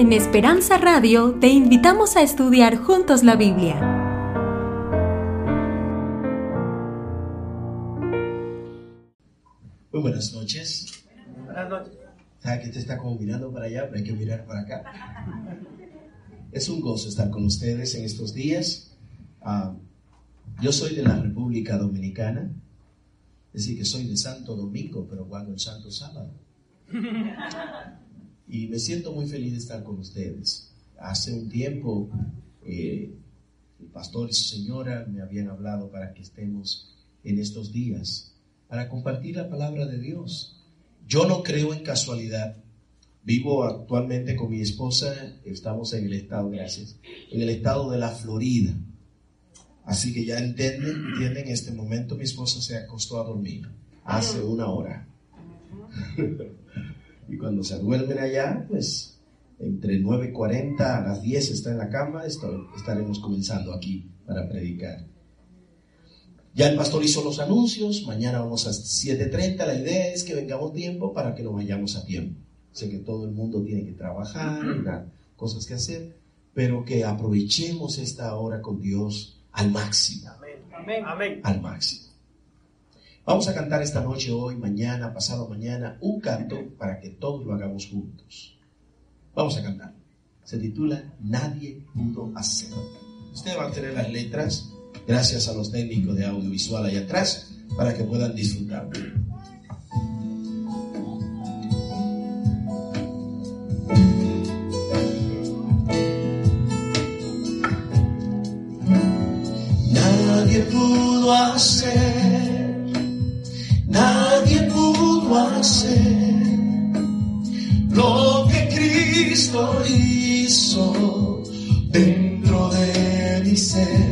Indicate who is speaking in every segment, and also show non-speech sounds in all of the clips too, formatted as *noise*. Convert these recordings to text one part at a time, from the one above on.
Speaker 1: En Esperanza Radio te invitamos a estudiar juntos la Biblia.
Speaker 2: Muy buenas noches. Buenas noches. ¿Sabe que usted está como mirando para allá, pero hay que mirar para acá? Es un gozo estar con ustedes en estos días. Ah, yo soy de la República Dominicana, es decir, que soy de Santo Domingo, pero guardo el Santo Sábado. *laughs* Y me siento muy feliz de estar con ustedes. Hace un tiempo eh, el pastor y su señora me habían hablado para que estemos en estos días, para compartir la palabra de Dios. Yo no creo en casualidad. Vivo actualmente con mi esposa, estamos en el estado, gracias, en el estado de la Florida. Así que ya entienden, entienden, en este momento mi esposa se acostó a dormir hace una hora. Y cuando se duermen allá, pues entre 9.40 a las 10 está en la cama, estaremos comenzando aquí para predicar. Ya el pastor hizo los anuncios, mañana vamos a 7.30, la idea es que vengamos tiempo para que no vayamos a tiempo. Sé que todo el mundo tiene que trabajar, y cosas que hacer, pero que aprovechemos esta hora con Dios al máximo. Amén. Amén. Al máximo. Vamos a cantar esta noche, hoy, mañana, pasado mañana, un canto para que todos lo hagamos juntos. Vamos a cantar. Se titula Nadie pudo hacer. Ustedes van a tener las letras, gracias a los técnicos de audiovisual allá atrás, para que puedan disfrutar. Nadie pudo hacer lo que Cristo hizo dentro de mi ser.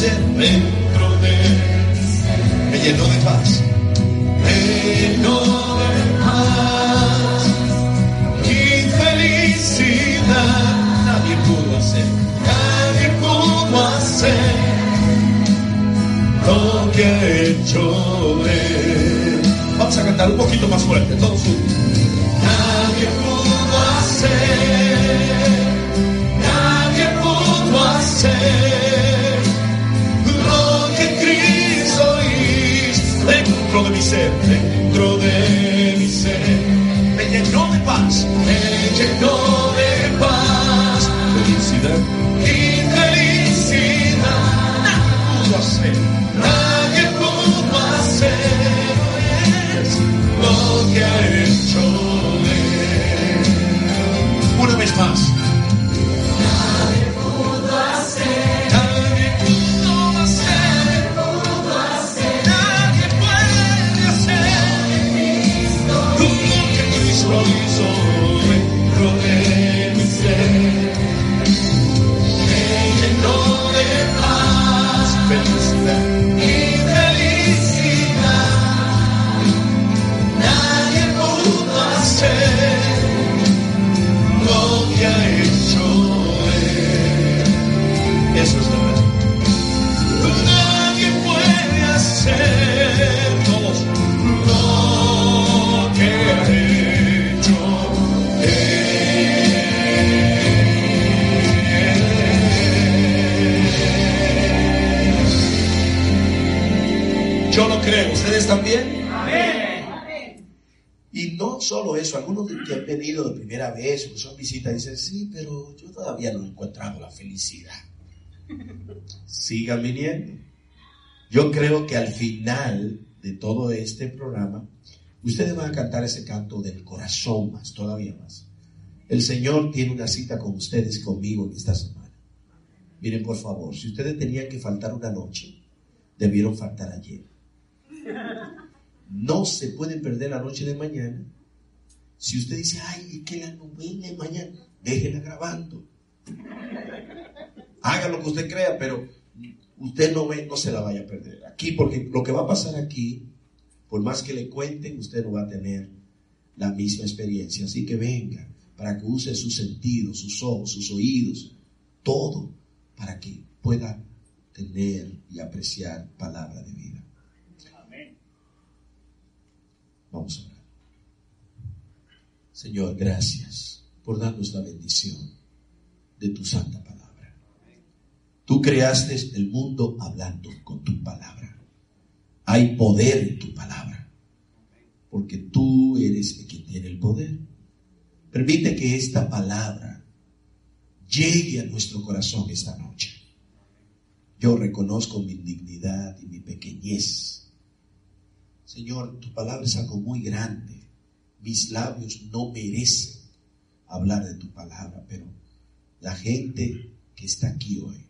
Speaker 2: Ser, dentro de me llenó de paz, me llenó de paz y felicidad. Nadie pudo hacer, nadie pudo hacer lo que ha hecho Él. Vamos a cantar un poquito más fuerte, todos juntos. Nadie pudo hacer, nadie pudo hacer dentro de mi ser, dentro de mi ser. Me llenó de paz, me llenó de paz. Felicidad y felicidad. Nadie pudo hacer,
Speaker 3: nadie pudo hacer
Speaker 2: lo que ha hecho él. Una vez más. Creo, ¿ustedes también? Y no solo eso, algunos de que han venido de primera vez o que son visitas dicen, sí, pero yo todavía no he encontrado la felicidad. *laughs* Sigan viniendo. Yo creo que al final de todo este programa, ustedes van a cantar ese canto del corazón más, todavía más. El Señor tiene una cita con ustedes, conmigo en esta semana. Miren, por favor, si ustedes tenían que faltar una noche, debieron faltar ayer. No se pueden perder la noche de mañana. Si usted dice, ay, es que la novena de mañana, déjela grabando. Haga lo que usted crea, pero usted no ve, no se la vaya a perder. Aquí, porque lo que va a pasar aquí, por más que le cuenten, usted no va a tener la misma experiencia. Así que venga, para que use sus sentidos, sus ojos, sus oídos, todo, para que pueda tener y apreciar palabra de vida. Vamos a orar. Señor, gracias por darnos la bendición de tu santa palabra. Tú creaste el mundo hablando con tu palabra. Hay poder en tu palabra, porque tú eres el que tiene el poder. Permite que esta palabra llegue a nuestro corazón esta noche. Yo reconozco mi indignidad y mi pequeñez. Señor, tu palabra es algo muy grande. Mis labios no merecen hablar de tu palabra, pero la gente que está aquí hoy,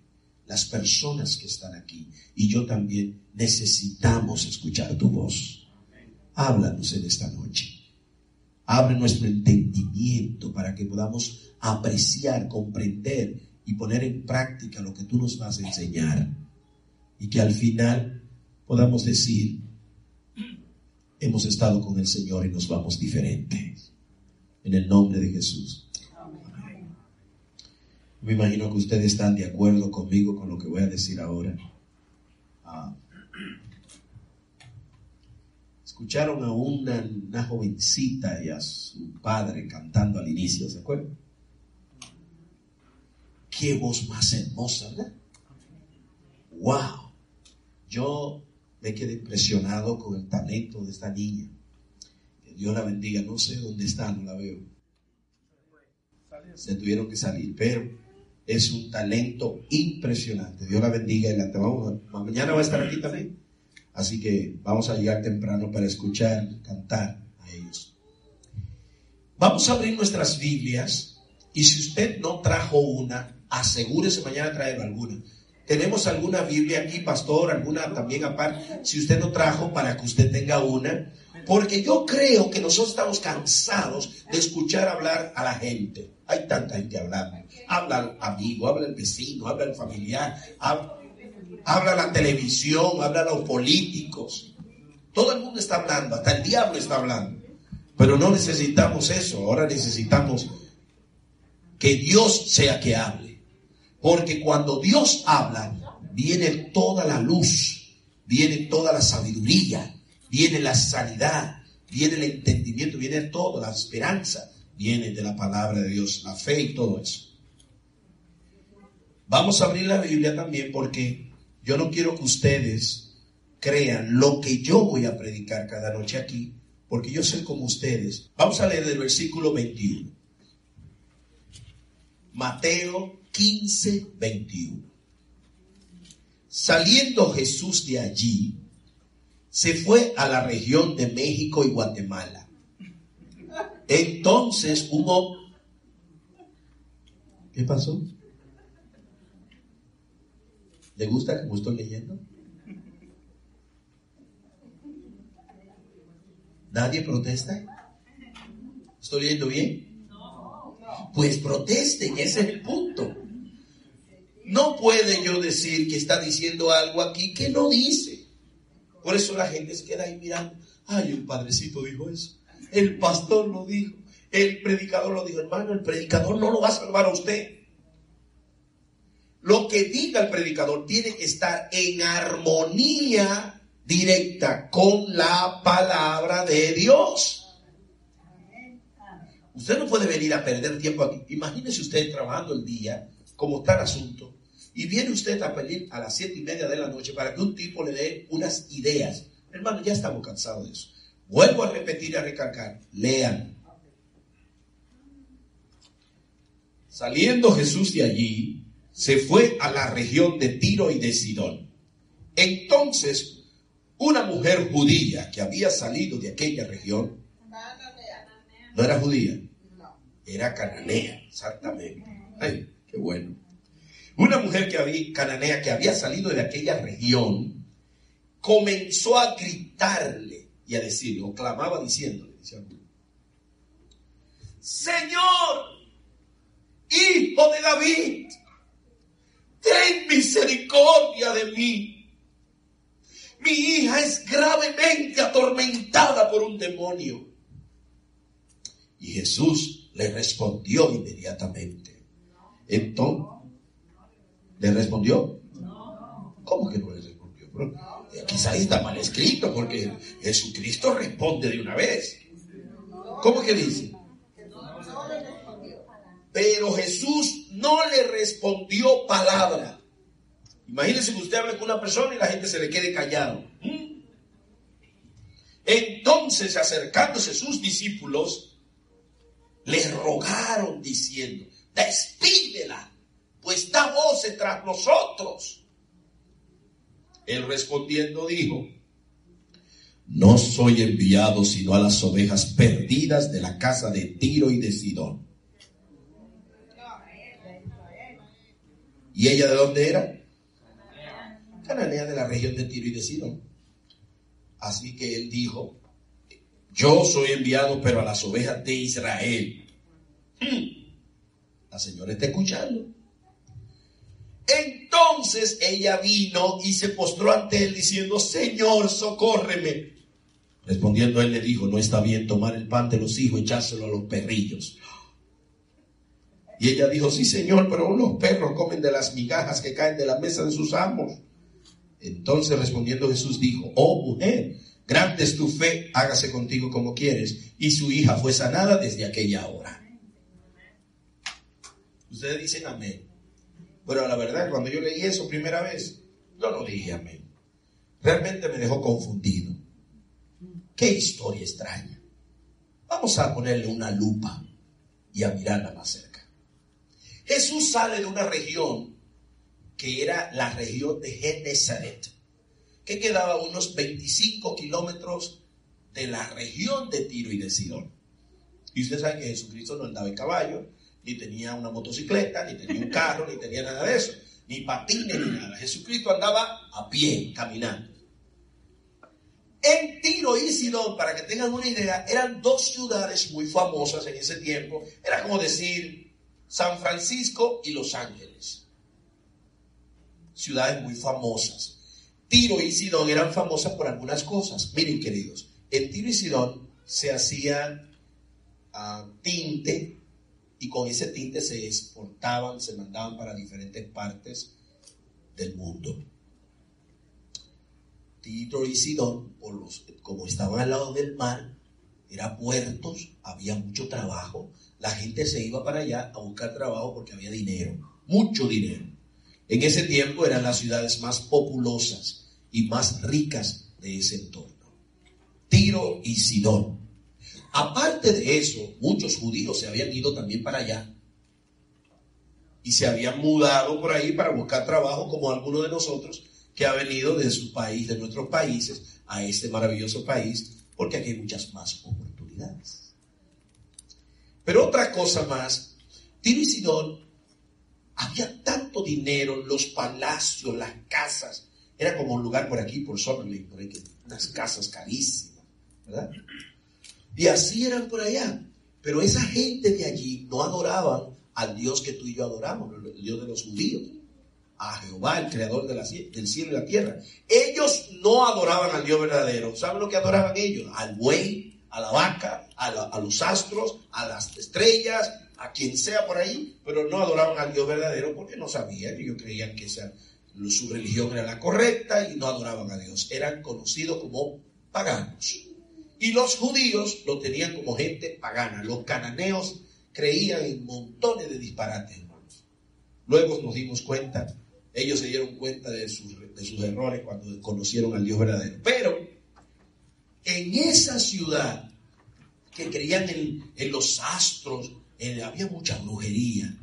Speaker 2: las personas que están aquí y yo también necesitamos escuchar tu voz. Háblanos en esta noche. Abre nuestro entendimiento para que podamos apreciar, comprender y poner en práctica lo que tú nos vas a enseñar. Y que al final podamos decir, hemos estado con el Señor y nos vamos diferentes. En el nombre de Jesús. Me imagino que ustedes están de acuerdo conmigo con lo que voy a decir ahora. Ah. Escucharon a una, una jovencita y a su padre cantando al inicio, ¿se acuerdan? Qué voz más hermosa, ¿verdad? ¡Wow! Yo me quedé impresionado con el talento de esta niña. Que Dios la bendiga. No sé dónde está, no la veo. Se tuvieron que salir, pero es un talento impresionante. Dios la bendiga y la vamos mañana va a estar aquí también. Así que vamos a llegar temprano para escuchar, cantar a ellos. Vamos a abrir nuestras Biblias y si usted no trajo una, asegúrese mañana traer alguna. Tenemos alguna Biblia aquí, pastor, alguna también aparte, si usted no trajo para que usted tenga una, porque yo creo que nosotros estamos cansados de escuchar hablar a la gente. Hay tanta gente hablando. Habla al amigo, habla el vecino, habla el familiar, hab- habla la televisión, habla los políticos. Todo el mundo está hablando, hasta el diablo está hablando. Pero no necesitamos eso, ahora necesitamos que Dios sea que hable. Porque cuando Dios habla, viene toda la luz, viene toda la sabiduría, viene la sanidad, viene el entendimiento, viene toda la esperanza, viene de la palabra de Dios, la fe y todo eso. Vamos a abrir la Biblia también porque yo no quiero que ustedes crean lo que yo voy a predicar cada noche aquí, porque yo soy como ustedes. Vamos a leer el versículo 21. Mateo 15, 21. Saliendo Jesús de allí, se fue a la región de México y Guatemala. Entonces hom- ¿Qué pasó? ¿Le gusta como estoy leyendo? ¿Nadie protesta? ¿Estoy leyendo bien? Pues protesten, ese es el punto. No puede yo decir que está diciendo algo aquí que no dice. Por eso la gente se queda ahí mirando. Ay, el padrecito dijo eso. El pastor lo dijo. El predicador lo dijo. Hermano, el predicador no lo va a salvar a usted. Lo que diga el predicador tiene que estar en armonía directa con la palabra de Dios. Usted no puede venir a perder tiempo aquí. Imagínese usted trabajando el día, como está el asunto, y viene usted a pedir a las siete y media de la noche para que un tipo le dé unas ideas. Hermano, ya estamos cansados de eso. Vuelvo a repetir y a recalcar. Lean. Saliendo Jesús de allí, se fue a la región de Tiro y de Sidón. Entonces, una mujer judía que había salido de aquella región, no era judía, era cananea, exactamente. Ay, qué bueno. Una mujer que había, cananea que había salido de aquella región, comenzó a gritarle y a decirle, o clamaba diciéndole, Señor, hijo de David, ten misericordia de mí. Mi hija es gravemente atormentada por un demonio. Y Jesús le respondió inmediatamente. Entonces, ¿le respondió? ¿Cómo que no le respondió? Eh, quizá está mal escrito porque Jesucristo responde de una vez. ¿Cómo que dice? Pero Jesús no le respondió palabra. Imagínense que usted hable con una persona y la gente se le quede callado. ¿Mm? Entonces, acercándose sus discípulos, le rogaron diciendo, despídela, pues da voces tras nosotros. Él respondiendo dijo, no soy enviado sino a las ovejas perdidas de la casa de Tiro y de Sidón. ¿Y ella de dónde era? Cananea de la región de Tiro y de Sidón. Así que él dijo, yo soy enviado pero a las ovejas de Israel. Hmm. La señora está escuchando. Entonces ella vino y se postró ante él diciendo, Señor, socórreme. Respondiendo él le dijo, no está bien tomar el pan de los hijos y echárselo a los perrillos. Y ella dijo, sí, Señor, pero los perros comen de las migajas que caen de la mesa de sus amos. Entonces respondiendo Jesús dijo, oh mujer, grande es tu fe, hágase contigo como quieres. Y su hija fue sanada desde aquella hora. Ustedes dicen amén. Pero la verdad, cuando yo leí eso primera vez, yo no dije amén. Realmente me dejó confundido. Qué historia extraña. Vamos a ponerle una lupa y a mirarla más cerca. Jesús sale de una región que era la región de Genezaret, que quedaba a unos 25 kilómetros de la región de Tiro y de Sidón. Y ustedes saben que Jesucristo no andaba en caballo, ni tenía una motocicleta, ni tenía un carro, ni tenía nada de eso, ni patines, ni nada. Jesucristo andaba a pie, caminando. En Tiro y Sidón, para que tengan una idea, eran dos ciudades muy famosas en ese tiempo. Era como decir San Francisco y Los Ángeles. Ciudades muy famosas. Tiro y Sidón eran famosas por algunas cosas. Miren, queridos, en Tiro y Sidón se hacía ah, tinte y con ese tinte se exportaban, se mandaban para diferentes partes del mundo. Tiro y Sidón, por los, como estaban al lado del mar, eran puertos, había mucho trabajo, la gente se iba para allá a buscar trabajo porque había dinero, mucho dinero. En ese tiempo eran las ciudades más populosas y más ricas de ese entorno. Tiro y Sidón. Aparte de eso, muchos judíos se habían ido también para allá y se habían mudado por ahí para buscar trabajo como algunos de nosotros que ha venido de su país, de nuestros países, a este maravilloso país, porque aquí hay muchas más oportunidades. Pero otra cosa más, Tiro y Sidón había tanto dinero, los palacios, las casas. Era como un lugar por aquí, por Summerlin, por ahí, unas casas carísimas, ¿verdad? Y así eran por allá. Pero esa gente de allí no adoraban al Dios que tú y yo adoramos, el Dios de los judíos, a Jehová, el creador del cielo y la tierra. Ellos no adoraban al Dios verdadero. ¿Saben lo que adoraban ellos? Al buey, a la vaca, a los astros, a las estrellas, a quien sea por ahí, pero no adoraban al Dios verdadero porque no sabían, ellos creían que esa, su religión era la correcta y no adoraban a Dios. Eran conocidos como paganos. Y los judíos lo tenían como gente pagana. Los cananeos creían en montones de disparates, hermanos. Luego nos dimos cuenta, ellos se dieron cuenta de sus, de sus errores cuando conocieron al Dios verdadero. Pero en esa ciudad que creían en, en los astros, eh, había mucha brujería.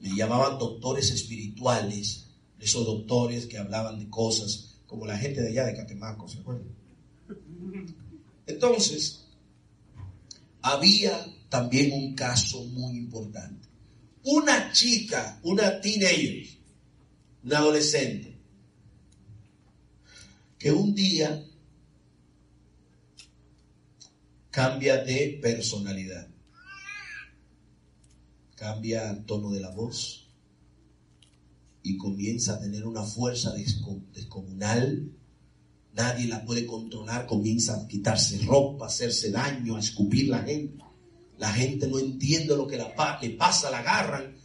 Speaker 2: Le llamaban doctores espirituales, esos doctores que hablaban de cosas, como la gente de allá de Catemaco, ¿se acuerdan? Entonces, había también un caso muy importante. Una chica, una teenager, una adolescente, que un día cambia de personalidad cambia el tono de la voz y comienza a tener una fuerza descomunal. Nadie la puede controlar, comienza a quitarse ropa, a hacerse daño, a escupir la gente. La gente no entiende lo que le pasa, la agarran.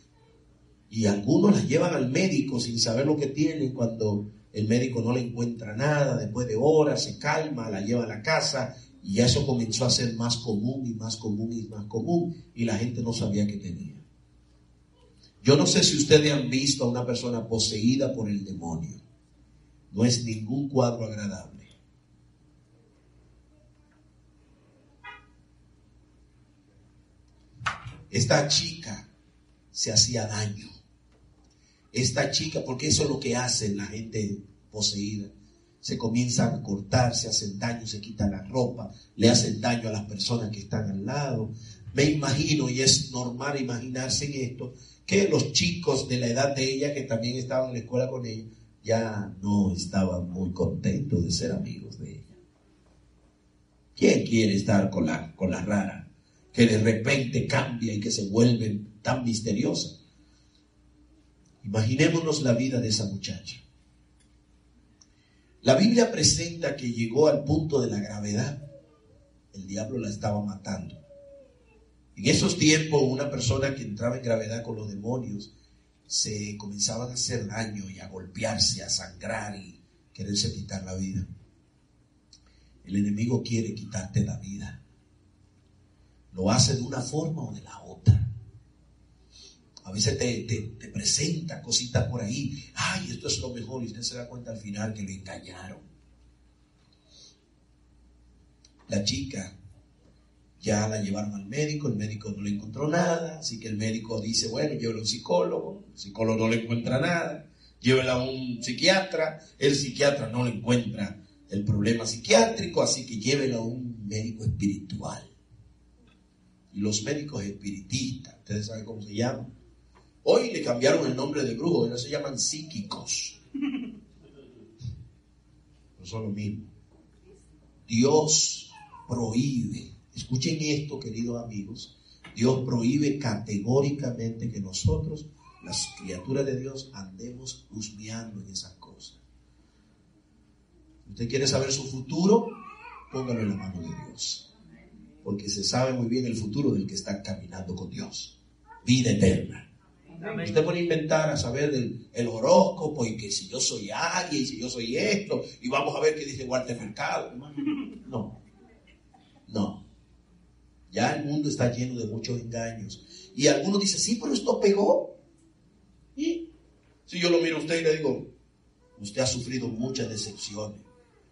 Speaker 2: Y algunos la llevan al médico sin saber lo que tienen cuando el médico no le encuentra nada. Después de horas se calma, la lleva a la casa y eso comenzó a ser más común y más común y más común y la gente no sabía qué tenía. Yo no sé si ustedes han visto a una persona poseída por el demonio. No es ningún cuadro agradable. Esta chica se hacía daño. Esta chica, porque eso es lo que hace la gente poseída. Se comienzan a cortar, se hacen daño, se quitan la ropa, le hacen daño a las personas que están al lado. Me imagino, y es normal imaginarse en esto, que los chicos de la edad de ella, que también estaban en la escuela con ella, ya no estaban muy contentos de ser amigos de ella. ¿Quién quiere estar con la, con la rara? Que de repente cambia y que se vuelve tan misteriosa. Imaginémonos la vida de esa muchacha. La Biblia presenta que llegó al punto de la gravedad. El diablo la estaba matando. En esos tiempos, una persona que entraba en gravedad con los demonios se comenzaban a hacer daño y a golpearse, a sangrar y quererse quitar la vida. El enemigo quiere quitarte la vida. Lo hace de una forma o de la otra. A veces te, te presenta cositas por ahí. Ay, esto es lo mejor. Y usted se da cuenta al final que le engañaron. La chica ya la llevaron al médico, el médico no le encontró nada, así que el médico dice, bueno, llévelo a un psicólogo, el psicólogo no le encuentra nada, llévela a un psiquiatra, el psiquiatra no le encuentra el problema psiquiátrico, así que llévelo a un médico espiritual. Y los médicos espiritistas, ustedes saben cómo se llaman. Hoy le cambiaron el nombre de brujo, ahora se llaman psíquicos. No son lo mismo. Dios prohíbe Escuchen esto, queridos amigos. Dios prohíbe categóricamente que nosotros, las criaturas de Dios, andemos husmeando en esas cosas. ¿Usted quiere saber su futuro? Póngalo en la mano de Dios. Porque se sabe muy bien el futuro del que está caminando con Dios. Vida eterna. Usted puede inventar a saber del el horóscopo y que si yo soy alguien, y si yo soy esto, y vamos a ver qué dice Walter Mercado. No, no. Ya el mundo está lleno de muchos engaños. Y algunos dicen, sí, pero esto pegó. Y si yo lo miro a usted y le digo, usted ha sufrido muchas decepciones.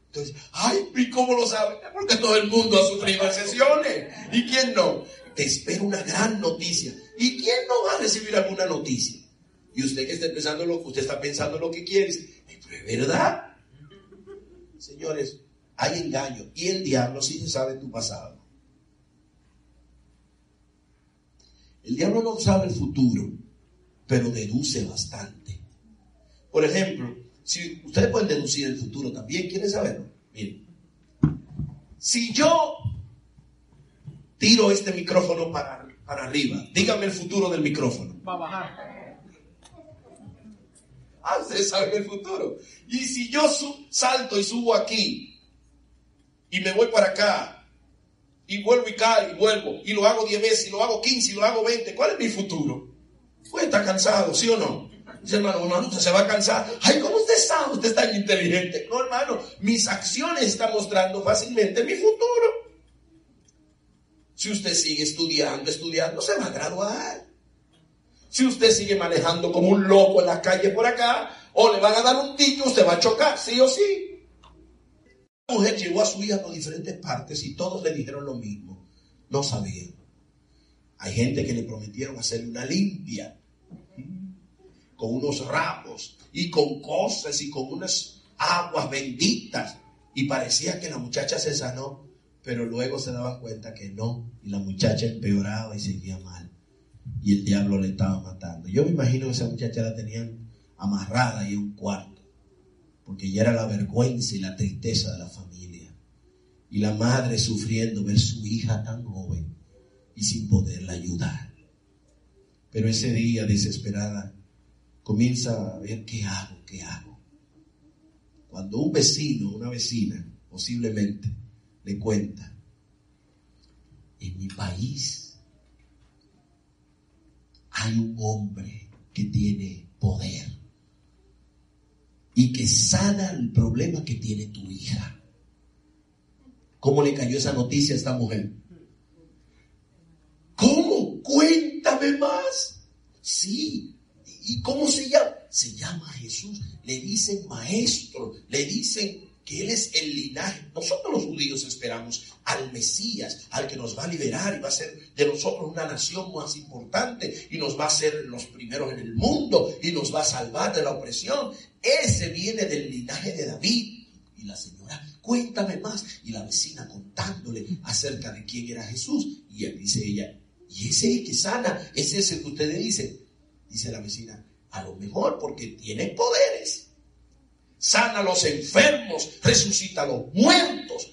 Speaker 2: Entonces, ay, ¿y cómo lo sabe? Porque todo el mundo ha sufrido decepciones. ¿Y quién no? Te espera una gran noticia. ¿Y quién no va a recibir alguna noticia? Y usted que está pensando lo que usted está pensando lo que quiere, pero es verdad. Señores, hay engaño. Y el diablo sí se sabe tu pasado. El diablo no sabe el futuro. pero deduce bastante. Por ejemplo, si ustedes pueden deducir el futuro también, ¿quieren saberlo? Miren, si yo tiro este micrófono para, para arriba, dígame el futuro del micrófono.
Speaker 4: Va a bajar.
Speaker 2: Ah, ustedes saben el futuro. Y si yo salto y subo aquí y me voy para acá y vuelvo y caigo y vuelvo y lo hago 10 veces y lo hago 15 y lo hago 20, ¿cuál es mi futuro? Pues está cansado, ¿sí o no? Dice hermano, hermano, usted se va a cansar. Ay, ¿cómo usted sabe? Usted es tan inteligente. No, hermano, mis acciones están mostrando fácilmente mi futuro. Si usted sigue estudiando, estudiando, se va a graduar. Si usted sigue manejando como un loco en la calle por acá, o le van a dar un ticket, usted va a chocar, sí o sí. La mujer llevó a su hija por diferentes partes y todos le dijeron lo mismo. No sabían. Hay gente que le prometieron hacerle una limpia con unos ramos y con cosas y con unas aguas benditas. Y parecía que la muchacha se sanó, pero luego se daban cuenta que no. Y la muchacha empeoraba y seguía mal y el diablo le estaba matando. Yo me imagino que esa muchacha la tenían amarrada ahí en un cuarto, porque ya era la vergüenza y la tristeza de la familia. Y la madre sufriendo ver su hija tan joven y sin poderla ayudar. Pero ese día desesperada comienza a ver qué hago, qué hago. Cuando un vecino, una vecina, posiblemente, le cuenta, en mi país hay un hombre que tiene poder y que sana el problema que tiene tu hija. ¿Cómo le cayó esa noticia a esta mujer? ¿Cómo? Cuéntame más. Sí. ¿Y cómo se llama? Se llama Jesús. Le dicen maestro, le dicen que Él es el linaje. Nosotros los judíos esperamos al Mesías, al que nos va a liberar y va a ser de nosotros una nación más importante y nos va a ser los primeros en el mundo y nos va a salvar de la opresión. Ese viene del linaje de David. Y la señora, cuéntame más. Y la vecina contándole acerca de quién era Jesús. Y él dice ella, y ese que sana, es ese que ustedes dicen. Dice la vecina, a lo mejor porque tiene poderes sana a los enfermos, resucita a los muertos.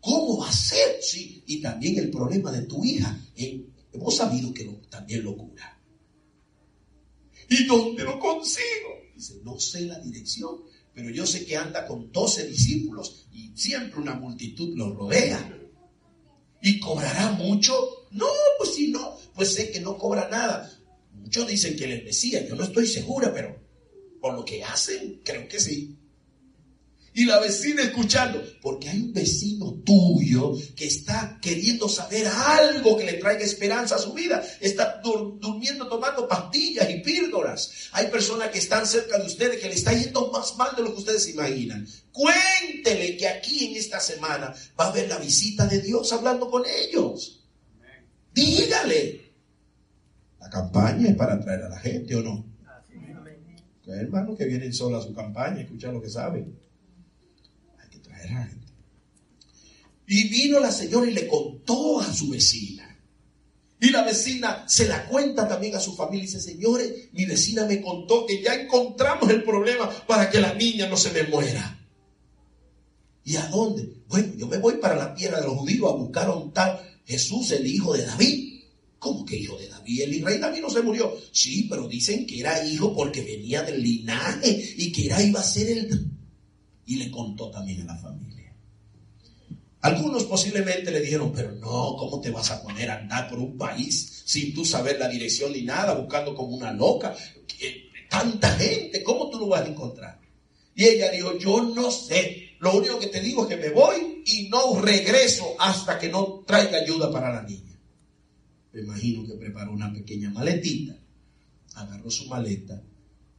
Speaker 2: ¿Cómo va a ser? Sí, y también el problema de tu hija. eh, hemos sabido que también lo cura. ¿Y dónde lo consigo? Dice, no sé la dirección, pero yo sé que anda con 12 discípulos y siempre una multitud lo rodea. ¿Y cobrará mucho? No, pues si no, pues sé que no cobra nada. Muchos dicen que él es Mesías, yo no estoy segura, pero por lo que hacen, creo que sí. Y la vecina escuchando, porque hay un vecino tuyo que está queriendo saber algo que le traiga esperanza a su vida. Está dur- durmiendo tomando pastillas y píldoras. Hay personas que están cerca de ustedes que le está yendo más mal de lo que ustedes imaginan. Cuéntele que aquí en esta semana va a haber la visita de Dios hablando con ellos. Dígale. La campaña es para atraer a la gente o no. Que hay hermanos que vienen solo a su campaña, escuchan lo que saben. Y vino la señora y le contó a su vecina. Y la vecina se la cuenta también a su familia y dice, señores, mi vecina me contó que ya encontramos el problema para que la niña no se me muera. ¿Y a dónde? Bueno, yo me voy para la tierra de los judíos a buscar a un tal Jesús, el hijo de David. ¿Cómo que hijo de David? El rey David no se murió. Sí, pero dicen que era hijo porque venía del linaje y que era iba a ser el... Y le contó también a la familia. Algunos posiblemente le dijeron, pero no, ¿cómo te vas a poner a andar por un país sin tú saber la dirección ni nada, buscando como una loca? Tanta gente, ¿cómo tú lo vas a encontrar? Y ella dijo, yo no sé, lo único que te digo es que me voy y no regreso hasta que no traiga ayuda para la niña. Me imagino que preparó una pequeña maletita, agarró su maleta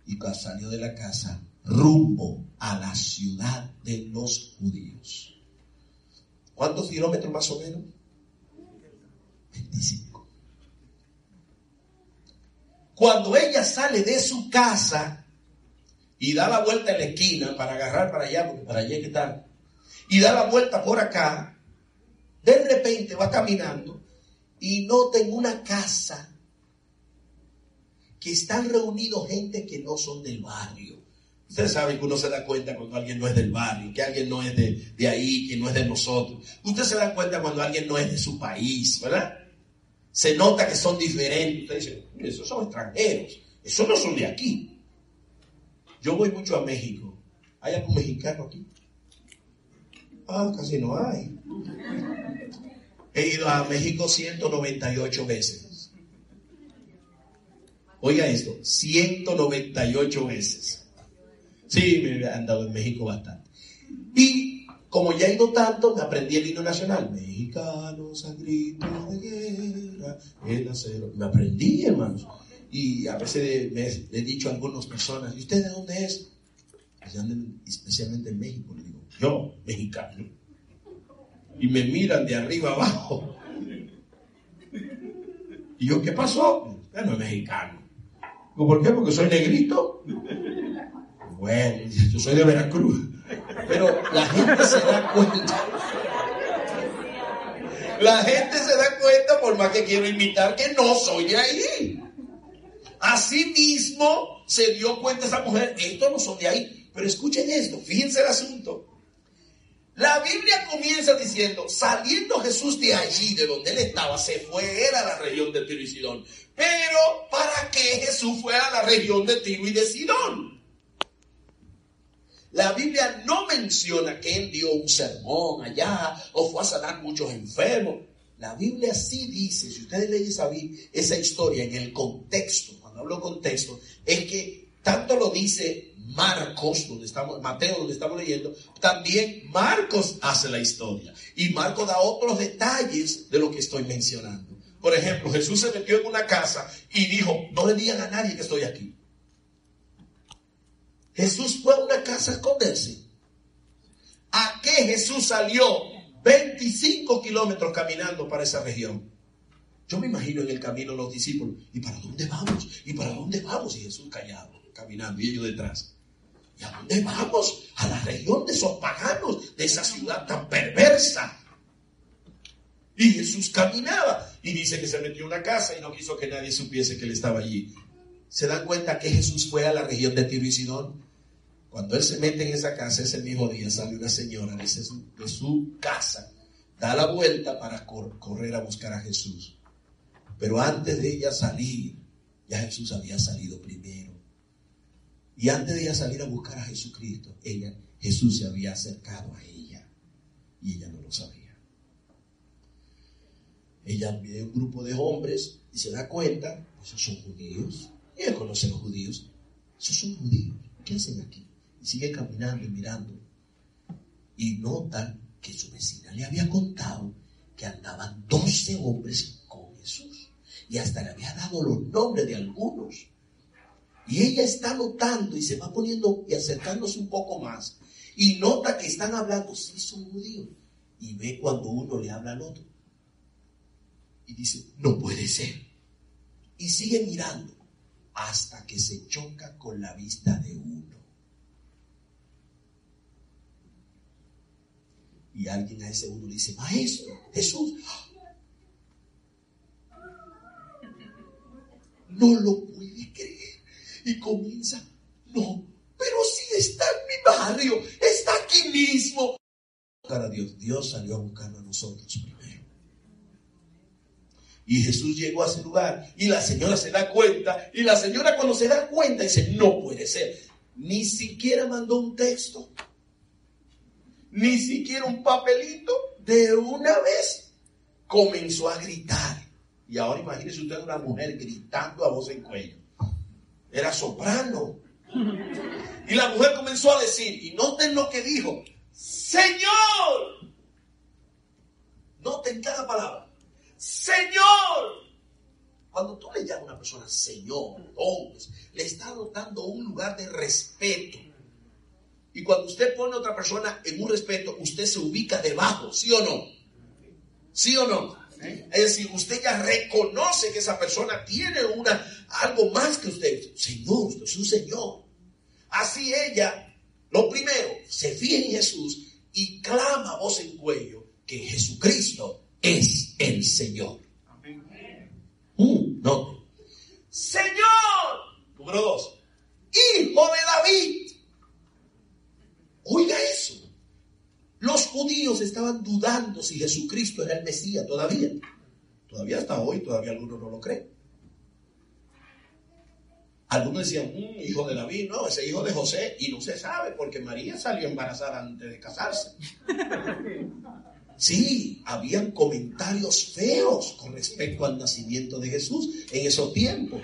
Speaker 2: y salió de la casa rumbo a la ciudad de los judíos. ¿Cuántos kilómetros más o menos? 25. Cuando ella sale de su casa y da la vuelta en la esquina para agarrar para allá, porque para allá hay que estar, y da la vuelta por acá, de repente va caminando y nota en una casa que están reunidos gente que no son del barrio. Ustedes saben que uno se da cuenta cuando alguien no es del barrio, que alguien no es de, de ahí, que no es de nosotros. Usted se da cuenta cuando alguien no es de su país, ¿verdad? Se nota que son diferentes. Usted dice, "Mire, esos son extranjeros, esos no son de aquí. Yo voy mucho a México. ¿Hay algún mexicano aquí? Ah, casi no hay. He ido a México 198 veces. Oiga esto, 198 veces. Sí, me he andado en México bastante. Y como ya he ido tanto, me aprendí el himno nacional. Mexicanos a grito de guerra, el acero. Me aprendí, hermanos. Y a veces me he dicho a algunas personas, ¿y usted de dónde es? Pues especialmente en México. Le digo, yo, mexicano. Y me miran de arriba abajo. Y yo, ¿qué pasó? Ya no es mexicano. ¿Por qué? Porque soy negrito. Bueno, yo soy de Veracruz. Pero la gente se da cuenta. La gente se da cuenta, por más que quiero imitar, que no soy de ahí. Así mismo se dio cuenta esa mujer, estos no son de ahí. Pero escuchen esto, fíjense el asunto. La Biblia comienza diciendo, saliendo Jesús de allí, de donde él estaba, se fue a la región de Tiro y Sidón. Pero, ¿para qué Jesús fue a la región de Tiro y de Sidón? La Biblia no menciona que él dio un sermón allá o fue a sanar muchos enfermos. La Biblia sí dice, si ustedes leen esa, esa historia en el contexto, cuando hablo contexto, es que tanto lo dice Marcos, donde estamos, Mateo, donde estamos leyendo, también Marcos hace la historia. Y Marcos da otros detalles de lo que estoy mencionando. Por ejemplo, Jesús se metió en una casa y dijo, no le digan a nadie que estoy aquí. Jesús fue a una casa a esconderse. ¿A qué Jesús salió 25 kilómetros caminando para esa región? Yo me imagino en el camino los discípulos, ¿y para dónde vamos? ¿Y para dónde vamos? Y Jesús callado, caminando, y ellos detrás. ¿Y a dónde vamos? A la región de esos paganos, de esa ciudad tan perversa. Y Jesús caminaba y dice que se metió en una casa y no quiso que nadie supiese que él estaba allí. ¿Se dan cuenta que Jesús fue a la región de Tiro y Sidón? Cuando él se mete en esa casa, ese mismo día sale una señora de su, de su casa, da la vuelta para cor- correr a buscar a Jesús. Pero antes de ella salir, ya Jesús había salido primero. Y antes de ella salir a buscar a Jesucristo, ella, Jesús se había acercado a ella. Y ella no lo sabía. Ella ve un grupo de hombres y se da cuenta, esos son judíos. Ella conoce a los judíos. Esos son judíos. ¿Qué hacen aquí? Y sigue caminando y mirando. Y nota que su vecina le había contado que andaban 12 hombres con Jesús. Y hasta le había dado los nombres de algunos. Y ella está notando y se va poniendo y acercándose un poco más. Y nota que están hablando, sí, son judíos. Y ve cuando uno le habla al otro. Y dice, no puede ser. Y sigue mirando hasta que se choca con la vista de uno. Y alguien a ese uno le dice, maestro, Jesús. No lo puede creer. Y comienza, no, pero si está en mi barrio, está aquí mismo. Para Dios, Dios salió a buscarnos a nosotros primero. Y Jesús llegó a ese lugar y la señora se da cuenta y la señora cuando se da cuenta dice, no puede ser. Ni siquiera mandó un texto, ni siquiera un papelito. De una vez comenzó a gritar. Y ahora imagínese usted una mujer gritando a voz en cuello. Era soprano. Y la mujer comenzó a decir, y noten lo que dijo, Señor. Noten cada palabra. Señor. Cuando tú le llamas a una persona Señor, hombres, le está dando un lugar de respeto. Y cuando usted pone a otra persona en un respeto, usted se ubica debajo, ¿sí o no? ¿Sí o no? Es decir, usted ya reconoce que esa persona tiene una, algo más que usted. Señor, usted es un Señor. Así ella, lo primero, se fija en Jesús y clama voz en cuello que Jesucristo es el Señor. Mm, no. Señor, Número dos, hijo de David. Oiga eso. Los judíos estaban dudando si Jesucristo era el Mesías todavía. Todavía hasta hoy, todavía algunos no lo creen. Algunos decían, "Mm, hijo de David, no, ese hijo de José, y no se sabe porque María salió embarazada antes de casarse. *laughs* Sí, habían comentarios feos con respecto al nacimiento de Jesús en esos tiempos.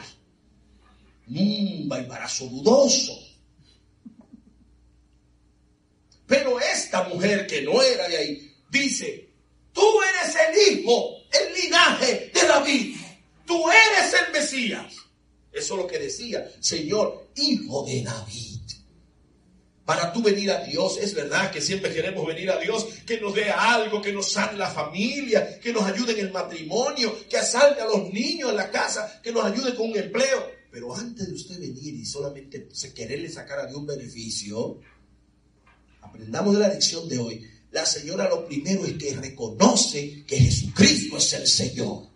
Speaker 2: Mmm, embarazo dudoso. Pero esta mujer que no era de ahí, dice, tú eres el hijo, el linaje de David. Tú eres el Mesías. Eso es lo que decía, Señor, hijo de David. Para tú venir a Dios, es verdad que siempre queremos venir a Dios, que nos dé algo, que nos sane la familia, que nos ayude en el matrimonio, que salve a los niños en la casa, que nos ayude con un empleo. Pero antes de usted venir y solamente se quererle sacar a Dios un beneficio, aprendamos de la lección de hoy. La señora lo primero es que reconoce que Jesucristo es el Señor.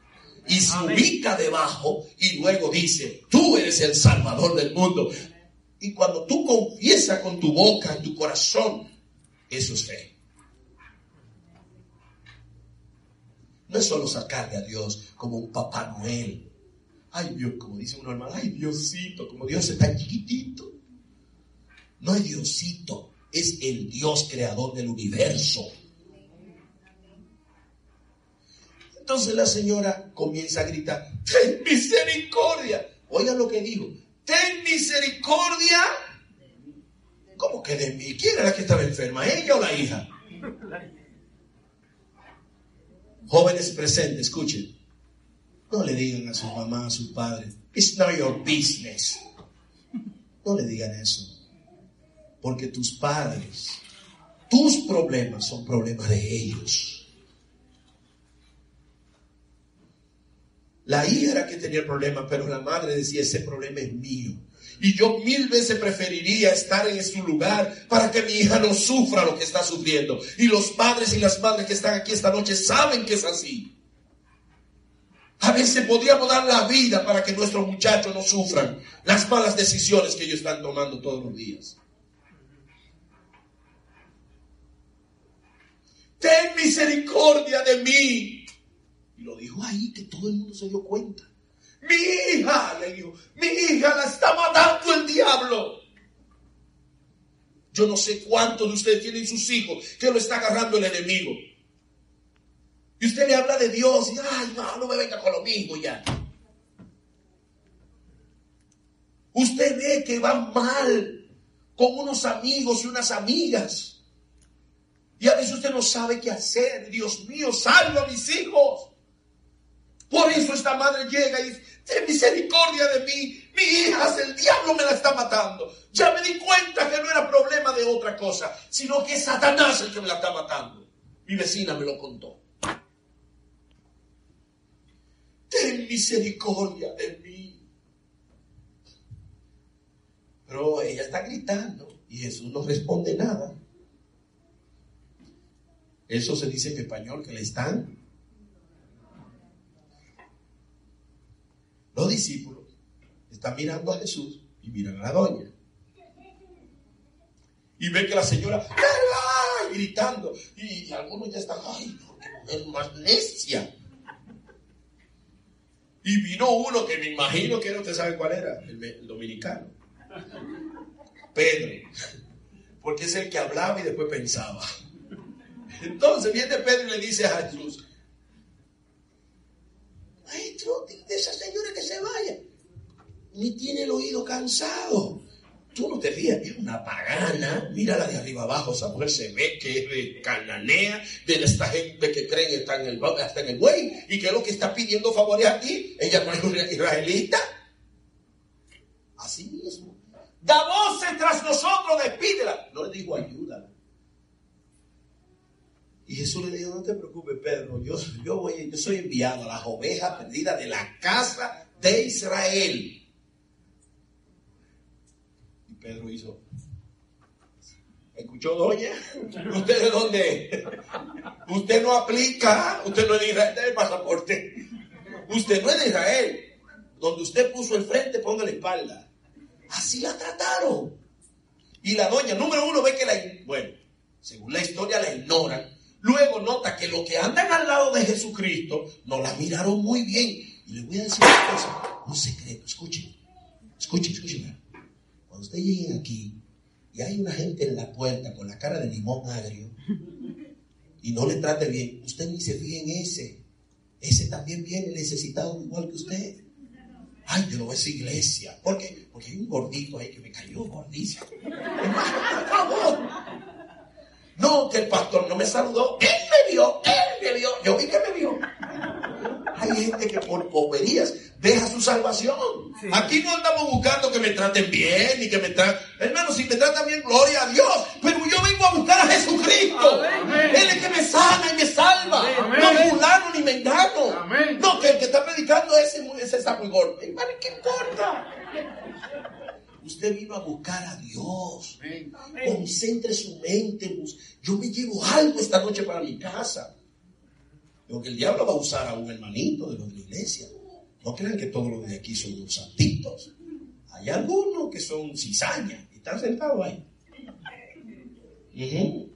Speaker 2: Y se
Speaker 4: Amén.
Speaker 2: ubica debajo y luego dice, tú eres el Salvador del mundo. Y cuando tú confiesas con tu boca, en tu corazón, eso es fe. No es solo sacarle a Dios como un Papá Noel. Ay Dios, como dice uno hermano, ay Diosito, como Dios está chiquitito. No es Diosito, es el Dios creador del universo. Entonces la señora comienza a gritar, ten misericordia. Oigan lo que dijo, ten misericordia. ¿Cómo que de mí? ¿Quién era la que estaba enferma? ¿Ella o la hija? Jóvenes presentes, escuchen. No le digan a su mamá, a su padre, it's not your business. No le digan eso. Porque tus padres, tus problemas son problemas de ellos. La hija era que tenía el problema, pero la madre decía, ese problema es mío. Y yo mil veces preferiría estar en su lugar para que mi hija no sufra lo que está sufriendo. Y los padres y las madres que están aquí esta noche saben que es así. A veces podríamos dar la vida para que nuestros muchachos no sufran las malas decisiones que ellos están tomando todos los días. Ten misericordia de mí. Y lo dijo ahí que todo el mundo se dio cuenta. Mi hija, le dijo, mi hija la está matando el diablo. Yo no sé cuántos de ustedes tienen sus hijos que lo está agarrando el enemigo. Y usted le habla de Dios y, ay, no, no me venga con lo mismo ya. Usted ve que va mal con unos amigos y unas amigas. Y a veces usted no sabe qué hacer. Dios mío, salva a mis hijos. Por eso esta madre llega y dice, ten misericordia de mí. Mi hija, el diablo me la está matando. Ya me di cuenta que no era problema de otra cosa, sino que es Satanás el que me la está matando. Mi vecina me lo contó. Ten misericordia de mí. Pero ella está gritando y Jesús no responde nada. Eso se dice en español que le están. Los discípulos están mirando a Jesús y miran a la doña. Y ven que la señora gritando. Y algunos ya están, ay, porque mujer más necia. Y vino uno que me imagino que era, usted sabe cuál era, el, el dominicano. Pedro. Porque es el que hablaba y después pensaba. Entonces viene Pedro y le dice a Jesús, maestro, dile a esa señora que se vaya. Ni tiene el oído cansado. Tú no te fías, es una pagana. Mírala de arriba abajo, esa mujer se ve que es de cananea, de esta gente que creen que está en el, está en el buey, y que es lo que está pidiendo favores a ti. Ella no es una israelita. Así mismo. Da voces tras nosotros, despídela. No le dijo ayúdala. Y Jesús le dijo, no te preocupes, Pedro, yo, voy, yo soy enviado a las ovejas perdidas de la casa de Israel. Y Pedro hizo, ¿escuchó, doña? ¿Usted de dónde? Usted no aplica, usted no es de Israel, el pasaporte. Usted no es de Israel. Donde usted puso el frente, ponga la espalda. Así la trataron. Y la doña, número uno, ve que la, bueno, según la historia la ignoran. Luego nota que los que andan al lado de Jesucristo no la miraron muy bien. Y les voy a decir una cosa, un secreto, escuchen, escuchen, escuchen. Cuando ustedes lleguen aquí y hay una gente en la puerta con la cara de limón agrio y no le trate bien, usted ni se fije en ese. Ese también viene necesitado igual que usted. Ay, yo no voy a esa iglesia. ¿Por qué? Porque hay un gordito ahí que me cayó gordísimo. Hermano, *laughs* por favor. No, que el pastor no me saludó. Él me vio, él me vio. Yo vi que me vio. Hay gente que por boberías deja su salvación. Aquí no andamos buscando que me traten bien ni que me traten. Hermano, si me tratan bien, gloria a Dios. Pero yo vengo a buscar a Jesucristo.
Speaker 3: Amén.
Speaker 2: Él es que me sana y me salva.
Speaker 3: Amén.
Speaker 2: No fulano ni mengano.
Speaker 3: Amén.
Speaker 2: No, que el que está predicando ese, ese muy gordo. Hermano, ¿qué importa? Usted vino a buscar a Dios.
Speaker 3: Amén.
Speaker 2: Concentre su mente. Yo me llevo algo esta noche para mi casa. Porque el diablo va a usar a un hermanito de los de la iglesia. No crean que todos los de aquí son unos santitos. Hay algunos que son cizañas y están sentados ahí. Ujú.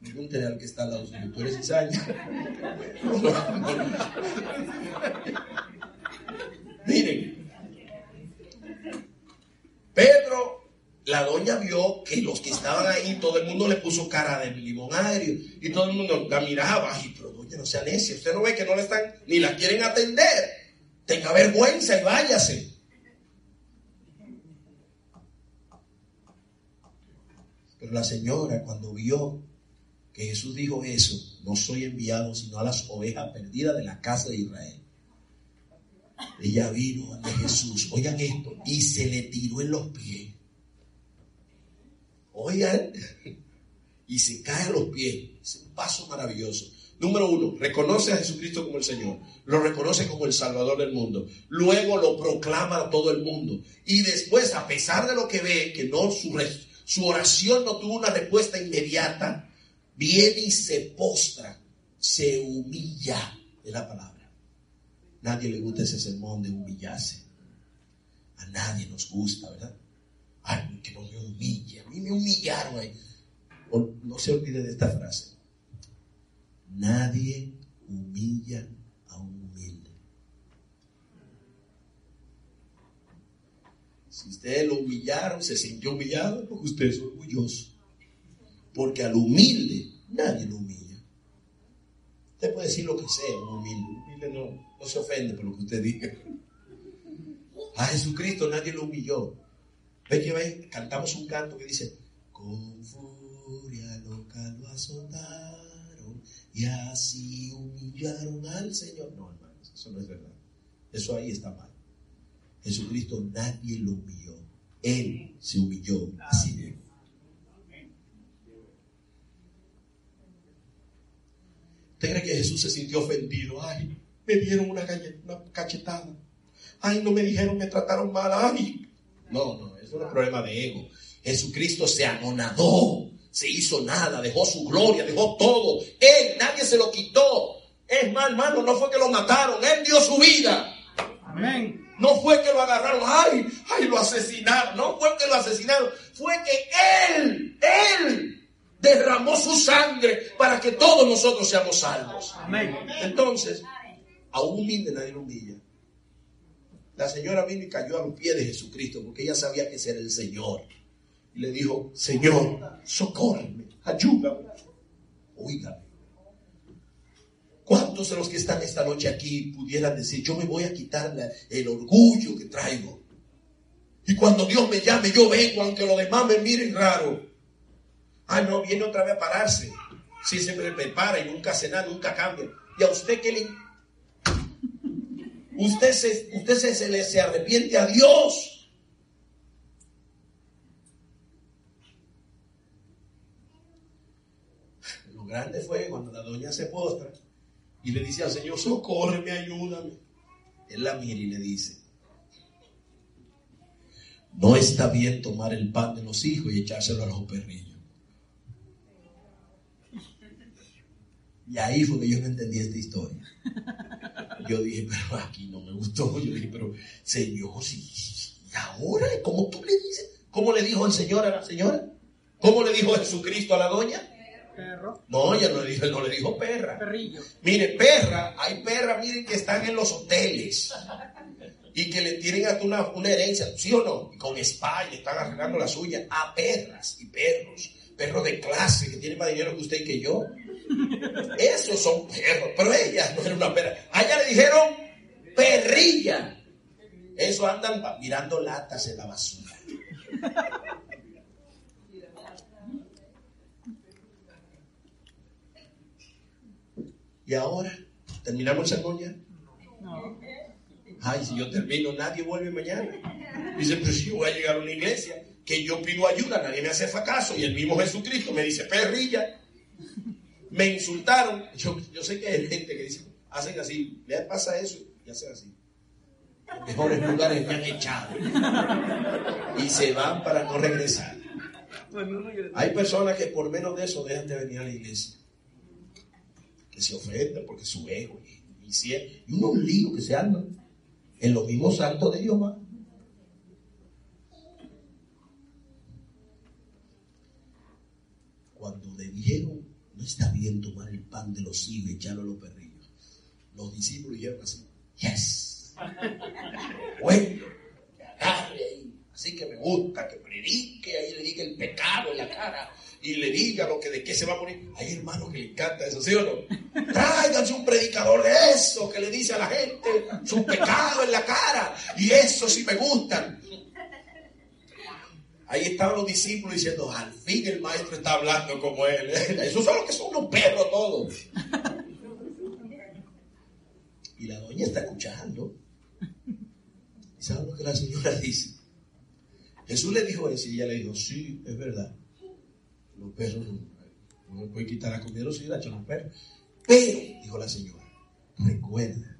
Speaker 2: Pregúntele al que está al lado suyo, ¿tú eres cizaña? *laughs* Miren, Pedro, la doña vio que los que estaban ahí, todo el mundo le puso cara de limón agrio y todo el mundo la miraba. Ay, pero doña, no sea necia. Usted no ve que no le están ni la quieren atender. Tenga vergüenza y váyase. Pero la señora, cuando vio que Jesús dijo eso, no soy enviado sino a las ovejas perdidas de la casa de Israel. Ella vino ante Jesús, oigan esto, y se le tiró en los pies. Oigan, y se cae a los pies. Es un paso maravilloso. Número uno, reconoce a Jesucristo como el Señor. Lo reconoce como el Salvador del mundo. Luego lo proclama a todo el mundo. Y después, a pesar de lo que ve, que no su, su oración no tuvo una respuesta inmediata, viene y se postra, se humilla, es la palabra. Nadie le gusta ese sermón de humillarse. A nadie nos gusta, ¿verdad? Ay, que no me humille. A mí me humillaron no se olvide de esta frase. Nadie humilla a un humilde. Si usted lo humillaron, se sintió humillado, porque usted es orgulloso. Porque al humilde nadie lo humilla. Usted puede decir lo que sea, un humilde. Un humilde no, no se ofende por lo que usted diga. A Jesucristo nadie lo humilló. Ve que ve, cantamos un canto que dice, con furia loca lo azotaron y así humillaron al Señor. No, hermanos, eso no es verdad. Eso ahí está mal. Jesucristo nadie lo humilló. Él se humilló a sí mismo. ¿Usted cree que Jesús se sintió ofendido? Ay, me dieron una, cachetada. Ay, no me dijeron, me trataron mal. Ay. No, no, es problema de ego. Jesucristo se anonadó, se hizo nada, dejó su gloria, dejó todo. Él, nadie se lo quitó. Es más, hermano, no fue que lo mataron, él dio su vida.
Speaker 3: Amén.
Speaker 2: No fue que lo agarraron, ay, ay, lo asesinaron. No fue que lo asesinaron, fue que él, él derramó su sangre para que todos nosotros seamos salvos.
Speaker 3: Amén.
Speaker 2: Entonces, a un humilde nadie lo humilla. La señora vino y cayó a los pies de Jesucristo porque ella sabía que ese era el Señor. Y le dijo, Señor, socórreme, ayúdame. Oígame. ¿Cuántos de los que están esta noche aquí pudieran decir, yo me voy a quitar el orgullo que traigo? Y cuando Dios me llame, yo vengo, aunque los demás me miren raro. Ah, no, viene otra vez a pararse. Sí, siempre se prepara y nunca hace nada, nunca cambia. ¿Y a usted qué le... Usted se, usted se, se se arrepiente a Dios. Lo grande fue cuando la doña se postra y le dice al Señor, socórreme, ayúdame. Él la mira y le dice, no está bien tomar el pan de los hijos y echárselo a los perrillos. Y ahí fue que yo no entendí esta historia. Yo dije, pero aquí no me gustó. Yo dije, pero Señor, si, ¿y ahora? ¿Cómo tú le dices? ¿Cómo le dijo el Señor a la señora? ¿Cómo le dijo Jesucristo a la doña?
Speaker 4: Perro,
Speaker 2: No, ella no le dijo, no le dijo perra.
Speaker 4: perrillo.
Speaker 2: Mire, perra, hay perras, miren, que están en los hoteles y que le tienen hasta una, una herencia, ¿sí o no? Y con spa y le están arreglando las uñas a perras y perros, perros de clase que tienen más dinero que usted y que yo. Esos son perros, pero ella no era una perra. A ella le dijeron perrilla. Eso andan mirando latas en la basura. Y ahora, ¿terminamos el sermón ya? Ay, si yo termino, nadie vuelve mañana. Dice, pero si yo voy a llegar a una iglesia que yo pido ayuda, nadie me hace caso. Y el mismo Jesucristo me dice, perrilla. Me insultaron. Yo, yo sé que hay gente que dice, hacen así, le pasa eso y hacen así. Los mejores lugares me han echado. Y se van para no regresar. Hay personas que por menos de eso dejan de venir a la iglesia. Que se ofenden porque su ego y, y, si- y unos líos que se arman en los mismos santos de Jehová. Cuando le dijeron, no está bien tomar el pan de los hijos y echarlo a los perrillos, los discípulos dijeron así, yes. *laughs* Bueno, que agarre ahí. Así que me gusta que predique, ahí le diga el pecado en la cara y le diga lo que de qué se va a morir. Hay hermanos que le encanta eso, ¿sí o no? *laughs* Tráiganse un predicador de eso que le dice a la gente su pecado en la cara. Y eso sí me gustan. Ahí estaban los discípulos diciendo, al fin el maestro está hablando como él. *laughs* Esos son los que son unos perros todos. Y la doña está escuchando. ¿Y saben lo que la señora *laughs* dice? Jesús le dijo eso y ella le dijo, sí, es verdad. Los perros no, no pueden quitar la comida, la echan los perros. Pero, dijo la señora, recuerda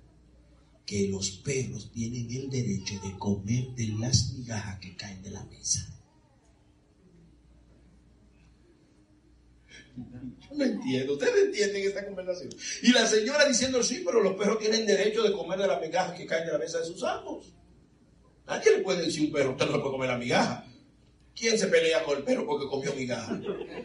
Speaker 2: que los perros tienen el derecho de comer de las migajas que caen de la mesa. Yo no entiendo, ustedes entienden esta conversación. Y la señora diciendo, sí, pero los perros tienen derecho de comer de las migajas que caen de la mesa de sus amos. Nadie le puede decir un perro, usted no le puede comer la migaja. ¿Quién se pelea con el perro porque comió migaja?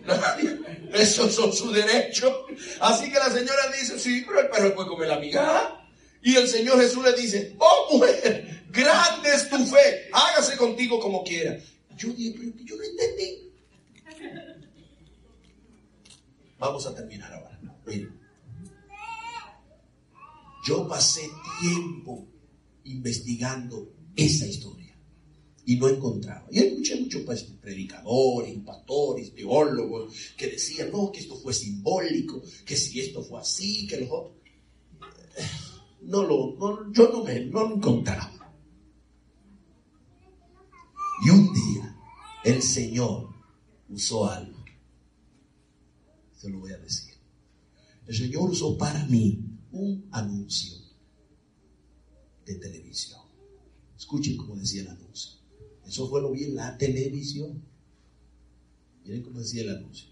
Speaker 2: Nadie. Esos son sus derechos. Así que la señora dice, sí, pero el perro puede comer la migaja. Y el Señor Jesús le dice, oh mujer, grande es tu fe, hágase contigo como quiera. Yo dije, pero yo no entendí. Vamos a terminar ahora. Miren. Yo pasé tiempo investigando esa historia y no encontraba. Y escuché muchos pues, predicadores, pastores, teólogos que decían, no, que esto fue simbólico, que si esto fue así, que los otros. No lo, yo no me no lo encontraba. Y un día el Señor usó algo. Se lo voy a decir. El Señor usó para mí un anuncio de televisión. Escuchen cómo decía el anuncio. Eso fue lo vi en la televisión. Miren cómo decía el anuncio.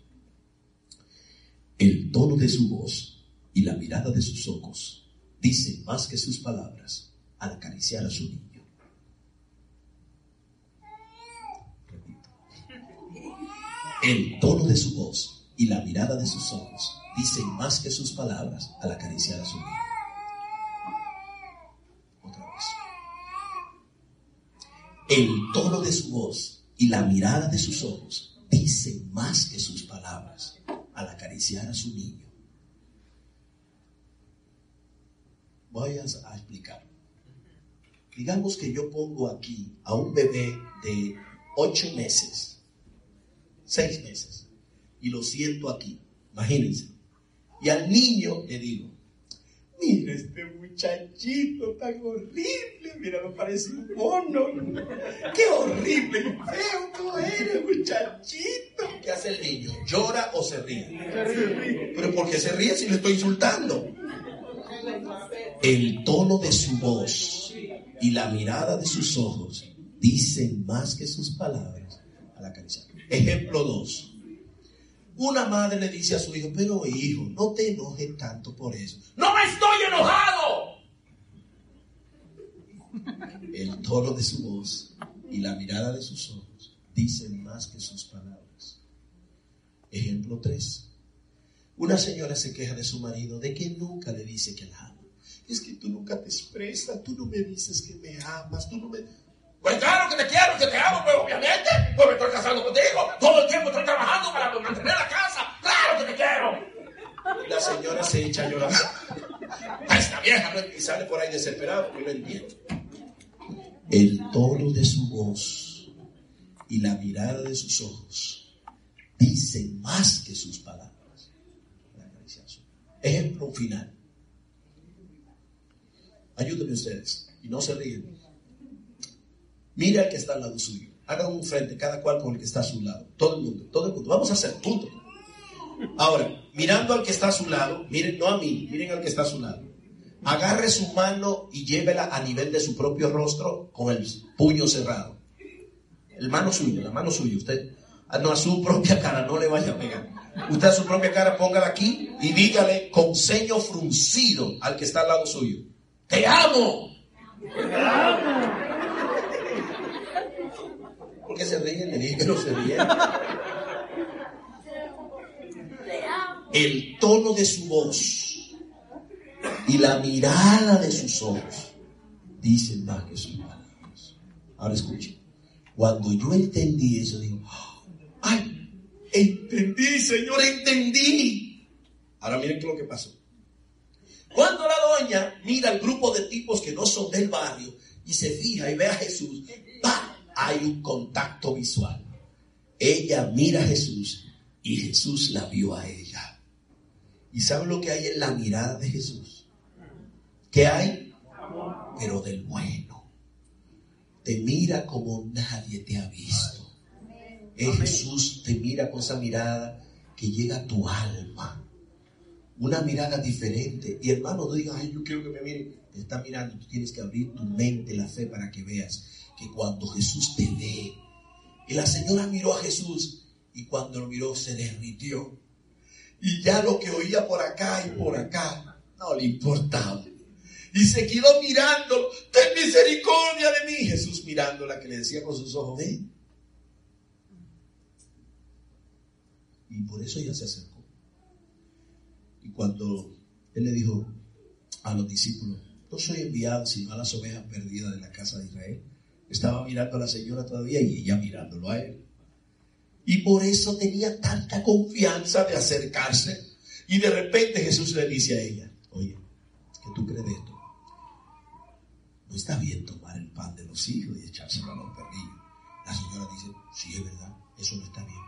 Speaker 2: El tono de su voz y la mirada de sus ojos dicen más que sus palabras al acariciar a su niño. Repito. El tono de su voz y la mirada de sus ojos dicen más que sus palabras al acariciar a su niño. Otra vez. El tono de su voz y la mirada de sus ojos dicen más que sus palabras al acariciar a su niño. Voy a, explicar. Digamos que yo pongo aquí a un bebé de ocho meses, seis meses, y lo siento aquí. Imagínense. Y al niño le digo, mira este muchachito tan horrible, mira, me parece un mono. *laughs* Qué horrible, feo tú eres, muchachito. ¿Qué hace el niño? ¿Llora o se ríe? Pero ¿por qué se ríe si le estoy insultando? El tono de su voz y la mirada de sus ojos dicen más que sus palabras al acariciar. Ejemplo 2. Una madre le dice a su hijo, pero hijo, no te enojes tanto por eso. No me estoy enojado. El tono de su voz y la mirada de sus ojos dicen más que sus palabras. Ejemplo 3. Una señora se queja de su marido de que nunca le dice que la ama. Es que tú nunca te expresas, tú no me dices que me amas, tú no me...
Speaker 5: Pues claro que te quiero, que te amo, pues obviamente, pues me estoy casando contigo. Todo el tiempo estoy trabajando para mantener la casa. Claro que te quiero.
Speaker 2: Y la señora se echa a llorar.
Speaker 5: A esta vieja.
Speaker 2: Y sale por ahí desesperado, porque no entiende. El tono de su voz y la mirada de sus ojos dicen más que sus palabras. Ejemplo final. Ayúdenme ustedes y no se ríen. Mira al que está al lado suyo. Hagan un frente, cada cual con el que está a su lado. Todo el mundo, todo el mundo. Vamos a hacer punto. Ahora, mirando al que está a su lado, miren, no a mí, miren al que está a su lado. Agarre su mano y llévela a nivel de su propio rostro con el puño cerrado. El mano suyo, la mano suya. Usted, no a su propia cara, no le vaya a pegar. Usted a su propia cara, póngala aquí y dígale con ceño fruncido al que está al lado suyo. Te amo. Te amo. ¿Por qué se ríen? Le dije que no se ríen. El tono de su voz y la mirada de sus ojos dicen más que sus palabras. Ahora escuchen. Cuando yo entendí eso, digo, ay, entendí, Señor, entendí. Ahora miren qué es lo que pasó. Cuando la doña mira al grupo de tipos que no son del barrio y se fija y ve a Jesús, ¡pa! Hay un contacto visual. Ella mira a Jesús y Jesús la vio a ella. ¿Y sabe lo que hay en la mirada de Jesús? ¿Qué hay? Pero del bueno. Te mira como nadie te ha visto. Es Jesús te mira con esa mirada que llega a tu alma. Una mirada diferente. Y hermano, no digas, ay, yo quiero que me miren. Te está mirando, tú tienes que abrir tu mente, la fe para que veas que cuando Jesús te ve, y la señora miró a Jesús y cuando lo miró se derritió. Y ya lo que oía por acá y por acá no le importaba. Y se quedó mirando, ten misericordia de mí. Jesús mirándola que le decía con sus ojos, ven. Y por eso ella se acercó. Y cuando él le dijo a los discípulos, no soy enviado sino a las ovejas perdidas de la casa de Israel. Estaba mirando a la señora todavía y ella mirándolo a él. Y por eso tenía tanta confianza de acercarse. Y de repente Jesús le dice a ella, oye, ¿qué tú crees de esto? No está bien tomar el pan de los hijos y echárselo a los perrillos. La señora dice, sí, es verdad, eso no está bien.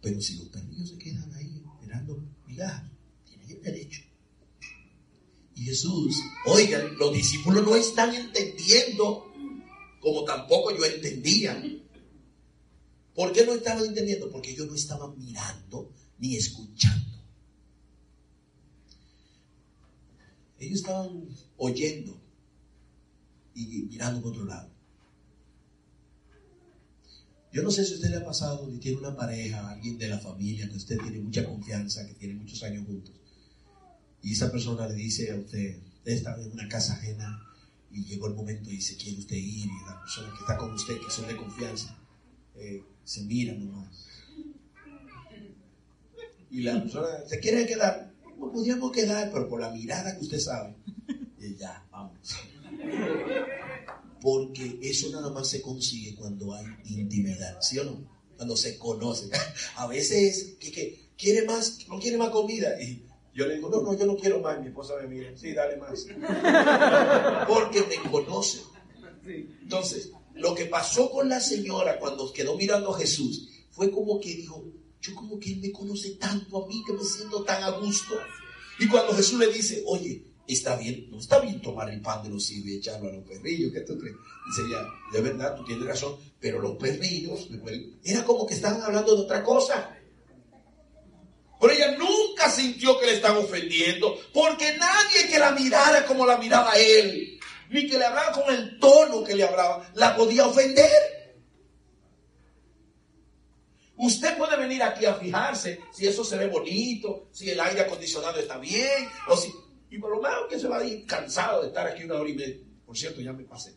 Speaker 2: Pero si los perrillos se quedan ahí esperando migajas, tienen el derecho. Y Jesús, oigan, los discípulos no están entendiendo como tampoco yo entendía. ¿Por qué no estaban entendiendo? Porque yo no estaba mirando ni escuchando. Ellos estaban oyendo y mirando por otro lado. Yo no sé si a usted le ha pasado y tiene una pareja, alguien de la familia que usted tiene mucha confianza, que tiene muchos años juntos, y esa persona le dice a usted, usted está en una casa ajena y llegó el momento y se quiere usted ir y la persona que está con usted, que son de confianza, eh, se mira nomás. Y la persona se quiere quedar, no podríamos quedar, pero por la mirada que usted sabe, y ya, vamos. Porque eso nada más se consigue cuando hay intimidad, ¿sí o no? Cuando se conoce. A veces que, que quiere más, no quiere más comida. Yo le digo, no, no, yo no quiero más. Mi esposa me mira, sí, dale más. *laughs* Porque me conoce. Entonces, lo que pasó con la señora cuando quedó mirando a Jesús fue como que dijo, yo como que él me conoce tanto a mí que me siento tan a gusto. Y cuando Jesús le dice, oye, está bien, no está bien tomar el pan de los hijos y echarlo a los perrillos, ¿qué tú crees? Dice ya, de verdad, tú tienes razón, pero los perrillos, era como que estaban hablando de otra cosa. Pero ella nunca sintió que le estaban ofendiendo, porque nadie que la mirara como la miraba él, ni que le hablara con el tono que le hablaba, la podía ofender. Usted puede venir aquí a fijarse si eso se ve bonito, si el aire acondicionado está bien, o si y por lo menos que se va a ir cansado de estar aquí una hora y media. Por cierto, ya me pasé.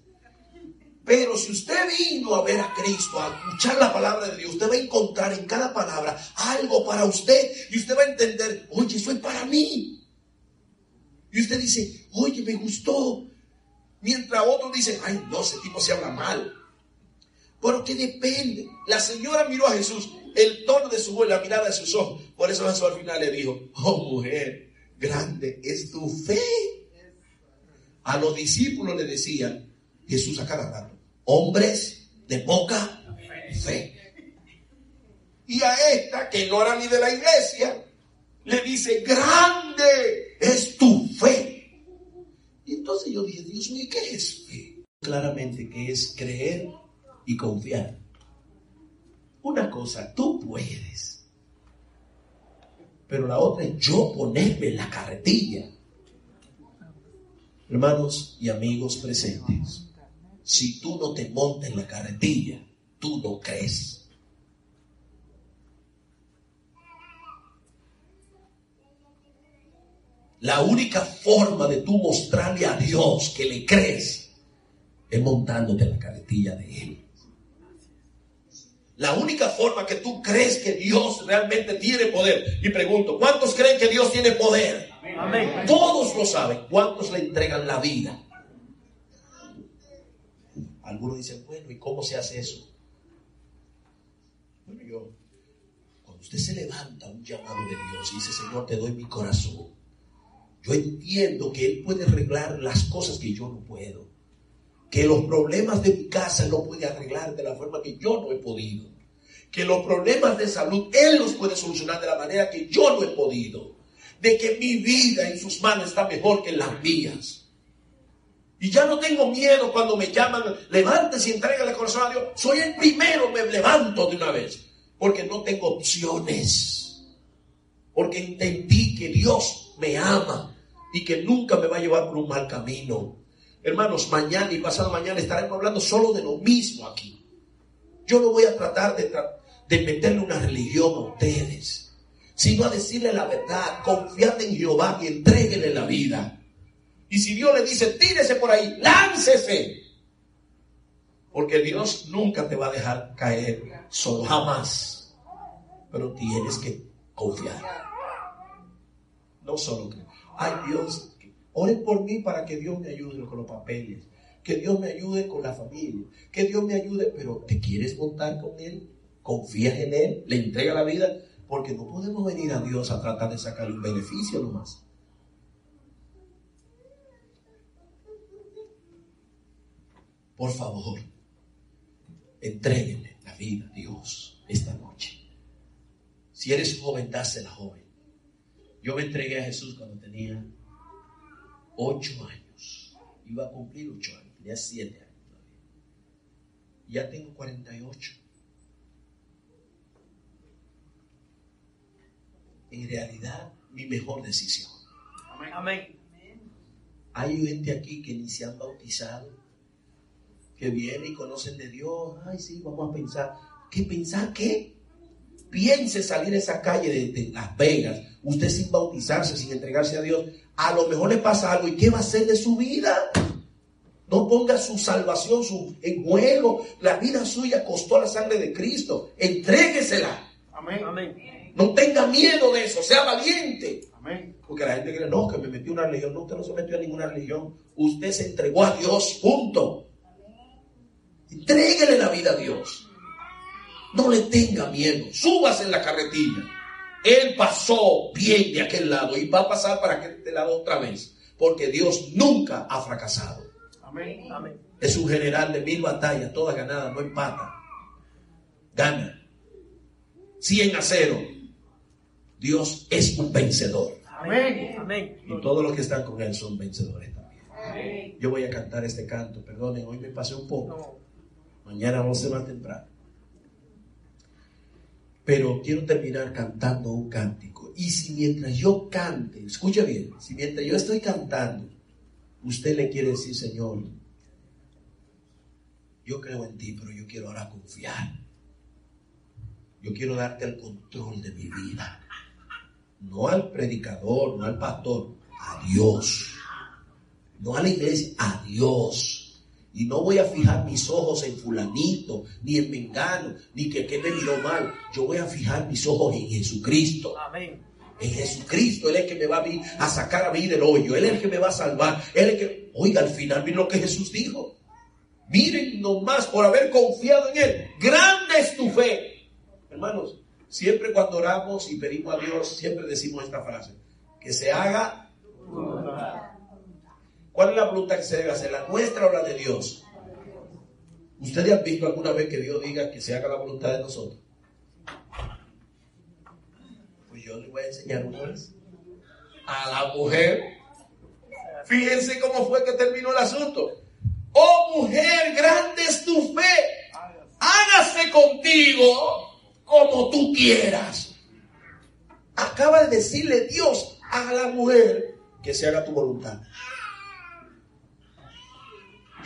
Speaker 2: Pero si usted vino a ver a Cristo, a escuchar la palabra de Dios, usted va a encontrar en cada palabra algo para usted y usted va a entender, oye, eso es para mí. Y usted dice, oye, me gustó. Mientras otros dicen, ay, no, ese tipo se habla mal. Pero que depende. La señora miró a Jesús, el tono de su voz, la mirada de sus ojos. Por eso Jesús al final le dijo, oh mujer, grande es tu fe. A los discípulos le decía Jesús a cada rato, hombres de poca fe. Y a esta, que no era ni de la iglesia, le dice, grande es tu fe. Y entonces yo dije, Dios mío, ¿qué es fe? Claramente que es creer y confiar. Una cosa, tú puedes. Pero la otra es yo ponerme en la carretilla. Hermanos y amigos presentes, si tú no te montas en la carretilla, tú no crees. La única forma de tú mostrarle a Dios que le crees es montándote en la carretilla de Él. La única forma que tú crees que Dios realmente tiene poder. Y pregunto, ¿cuántos creen que Dios tiene poder?
Speaker 4: Amén.
Speaker 2: Todos lo saben. ¿Cuántos le entregan la vida? Algunos dicen, bueno, ¿y cómo se hace eso? Bueno, yo, cuando usted se levanta un llamado de Dios y dice, Señor, te doy mi corazón, yo entiendo que Él puede arreglar las cosas que yo no puedo. Que los problemas de mi casa no puede arreglar de la forma que yo no he podido. Que los problemas de salud Él los puede solucionar de la manera que yo no he podido. De que mi vida en sus manos está mejor que en las mías. Y ya no tengo miedo cuando me llaman, levántese y entrégale el corazón a Dios. Soy el primero, me levanto de una vez. Porque no tengo opciones. Porque entendí que Dios me ama y que nunca me va a llevar por un mal camino. Hermanos, mañana y pasado mañana estaremos hablando solo de lo mismo aquí. Yo no voy a tratar de, meterle una religión a ustedes, sino a decirle la verdad, confiad en Jehová y entréguele la vida. Y si Dios le dice, tírese por ahí, láncese. Porque Dios nunca te va a dejar caer solo, jamás. Pero tienes que confiar. No solo que, ay Dios, oren por mí para que Dios me ayude con los papeles. Que Dios me ayude con la familia. Que Dios me ayude, pero ¿te quieres montar con Él? ¿Confías en Él? ¿Le entrega la vida? Porque no podemos venir a Dios a tratar de sacar un beneficio nomás. Por favor, entréguenle la vida a Dios esta noche. Si eres joven, dásela joven. Yo me entregué a Jesús cuando tenía ocho años. Iba a cumplir ocho años, tenía siete años todavía. Ya tengo 48. En realidad, mi mejor decisión.
Speaker 4: Amén.
Speaker 2: Hay gente aquí que ni se han bautizado, que vienen y conocen de Dios. Ay, sí, vamos a pensar. ¿Qué pensar qué? Piense salir a esa calle de, de, Las Vegas, usted sin bautizarse, sin entregarse a Dios. A lo mejor le pasa algo. ¿Y qué va a hacer de su vida? No ponga su salvación su, en juego. La vida suya costó la sangre de Cristo. Entréguesela.
Speaker 4: Amén. Amén.
Speaker 2: No tenga miedo de eso. Sea valiente.
Speaker 4: Amén.
Speaker 2: Porque la gente cree, no, que me metí a una religión. No, usted no se metió a ninguna religión. Usted se entregó a Dios. Punto. Entréguele la vida a Dios. No le tenga miedo. Súbase en la carretilla. Él pasó bien de aquel lado y va a pasar para aquel lado otra vez. Porque Dios nunca ha fracasado.
Speaker 4: Amén. Amén.
Speaker 2: Es un general de mil batallas, todas ganadas, no empata. Gana. 100 a 0. Dios es un vencedor.
Speaker 4: Amén. Amén.
Speaker 2: Y todos los que están con Él son vencedores también. Yo voy a cantar este canto. Perdonen, hoy me pasé un poco. Mañana vamos a ser más temprano. Pero quiero terminar cantando un cántico. Y si mientras yo cante, escucha bien, si mientras yo estoy cantando, usted le quiere decir, Señor, yo creo en ti, pero yo quiero ahora confiar. Yo quiero darte el control de mi vida. No al predicador, no al pastor, a Dios. No a la iglesia, a Dios. Y no voy a fijar mis ojos en fulanito, ni en mengano, ni que, que me miró mal. Yo voy a fijar mis ojos en Jesucristo.
Speaker 4: Amén.
Speaker 2: En Jesucristo, Él es el que me va a, a sacar a mí del hoyo. Él es el que me va a salvar. Él es el que... Oiga, al final miren lo que Jesús dijo. Miren nomás por haber confiado en Él. Grande es tu fe. Hermanos, siempre cuando oramos y pedimos a Dios, siempre decimos esta frase. Que se haga... ¿Cuál es la voluntad que se debe hacer? ¿La nuestra o la de Dios? ¿Ustedes han visto alguna vez que Dios diga que se haga la voluntad de nosotros? Pues yo les voy a enseñar una vez. A la mujer. Fíjense cómo fue que terminó el asunto. Oh mujer, grande es tu fe. Hágase contigo como tú quieras. Acaba de decirle Dios a la mujer que se haga tu voluntad.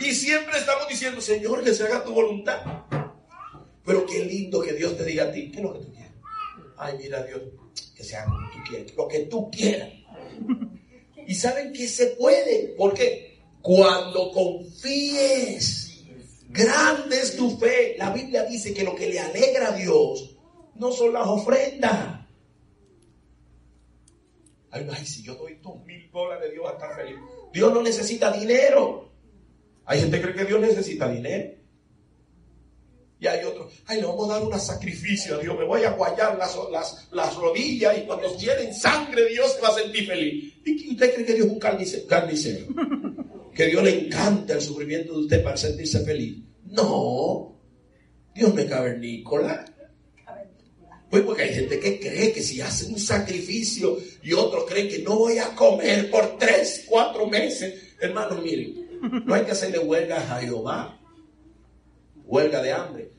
Speaker 2: Y siempre estamos diciendo, Señor, que se haga tu voluntad. Pero qué lindo que Dios te diga a ti, ¿qué es lo que tú quieres? Ay, mira Dios, que se haga como tú quieras, lo que tú quieras. Y saben que se puede, ¿por qué? Cuando confíes, grande es tu fe. La Biblia dice que lo que le alegra a Dios no son las ofrendas. Ay, ay, si yo doy dos mil dólares, Dios va a estar feliz. Dios no necesita dinero. Hay gente que cree que Dios necesita dinero. Y hay otros, ay, le vamos a dar un sacrificio a Dios, me voy a guayar las, las, las rodillas y cuando tienen sangre Dios se va a sentir feliz. ¿Y usted cree que Dios es un carnice- carnicero? Que Dios le encanta el sufrimiento de usted para sentirse feliz. No, Dios no es cavernícola. Pues porque hay gente que cree que si hace un sacrificio y otros creen que no voy a comer por tres, cuatro meses. Hermanos, miren, no hay que hacerle huelga a Jehová huelga de hambre.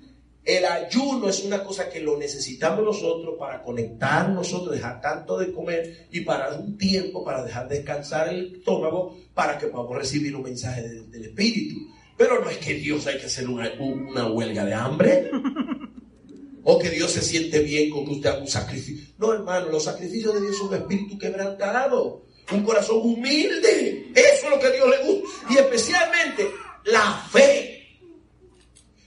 Speaker 2: El ayuno es una cosa que lo necesitamos nosotros para conectar nosotros, dejar tanto de comer y para un tiempo, para dejar descansar el estómago, para que podamos recibir un mensaje de- del Espíritu. Pero no es que Dios hay que hacer una, un- una huelga de hambre. O que Dios se siente bien con que usted haga un sacrificio. No, hermano, los sacrificios de Dios son un espíritu quebrantado, un corazón humilde. Eso es lo que a Dios le gusta. Y especialmente la fe.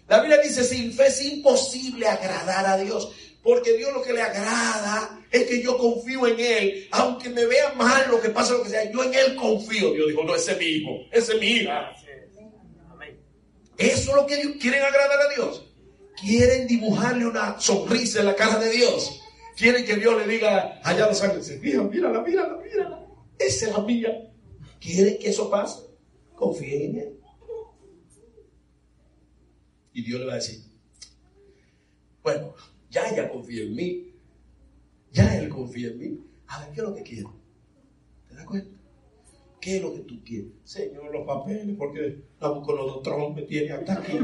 Speaker 2: La Biblia dice, sin fe es imposible agradar a Dios, porque Dios lo que le agrada es que yo confío en Él, aunque me vea mal lo que pasa, lo que sea, yo en Él confío. Dios dijo, no, ese es mi hijo, ese es mi hija. Eso es lo que Dios- quieren agradar a Dios. Quieren dibujarle una sonrisa en la cara de Dios. Quieren que Dios le diga allá los ángeles, mira, mírala, mírala, mírala. Esa es la mía. ¿Quieren que eso pase? Confíen en Él. Y Dios le va a decir, bueno, ya ella confía en mí. Ya Él confía en mí. A ver, ¿qué es lo que quiero? ¿Te das cuenta? ¿Qué es lo que tú quieres? Señor, los papeles, porque Nabucodonosor me tiene hasta aquí.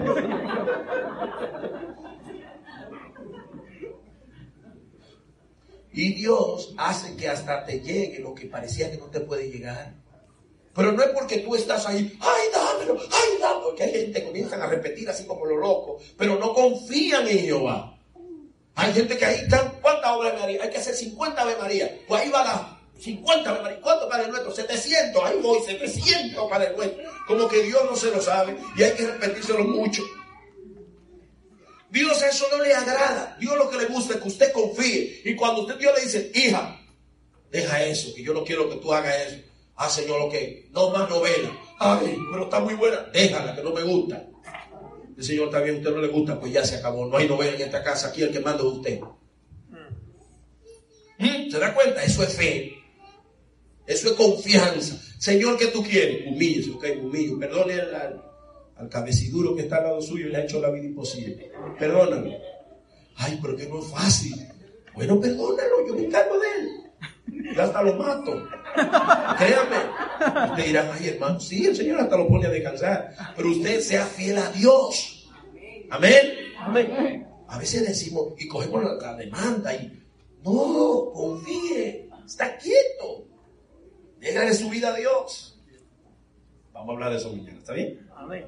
Speaker 2: Y Dios hace que hasta te llegue lo que parecía que no te puede llegar. Pero no es porque tú estás ahí, ay, dámelo, ay, dámelo, que hay gente que comienzan a repetir así como lo loco, pero no confían en Jehová. Hay gente que ahí están, ¿cuántas obras de María? Hay que hacer 50 Ave María. Pues ahí va la 50 Ave María. ¿Cuántos Padre Nuestro? 700. Ahí voy, 700 Padre Nuestro. Como que Dios no se lo sabe y hay que repetírselo mucho. Dios eso no le agrada. Dios lo que le gusta es que usted confíe. Y cuando usted Dios le dice, hija, deja eso, que yo no quiero que tú hagas eso. Ah, Señor, lo que no más novela. Ay, pero está muy buena. Déjala, que no me gusta. El Señor está bien, a usted no le gusta, pues ya se acabó. No hay novela en esta casa. Aquí el que manda es usted. ¿Mm? ¿Se da cuenta? Eso es fe. Eso es confianza. Señor, ¿qué tú quieres? Humíllese, ok, humillo. Perdone al, al, cabeciduro que está al lado suyo y le ha hecho la vida imposible. Perdónalo. Ay, pero que no es fácil. Bueno, perdónalo, yo me encargo de él. Yo hasta lo mato. Créame. Usted dirá, ay hermano, sí, el Señor hasta lo pone a descansar. Pero usted sea fiel a Dios. Amén.
Speaker 4: Amén.
Speaker 2: A veces decimos y cogemos la, la demanda y no, confíe, está quieto. Déjale su vida a Dios. Vamos a hablar de eso mañana, ¿está bien?
Speaker 4: Amén.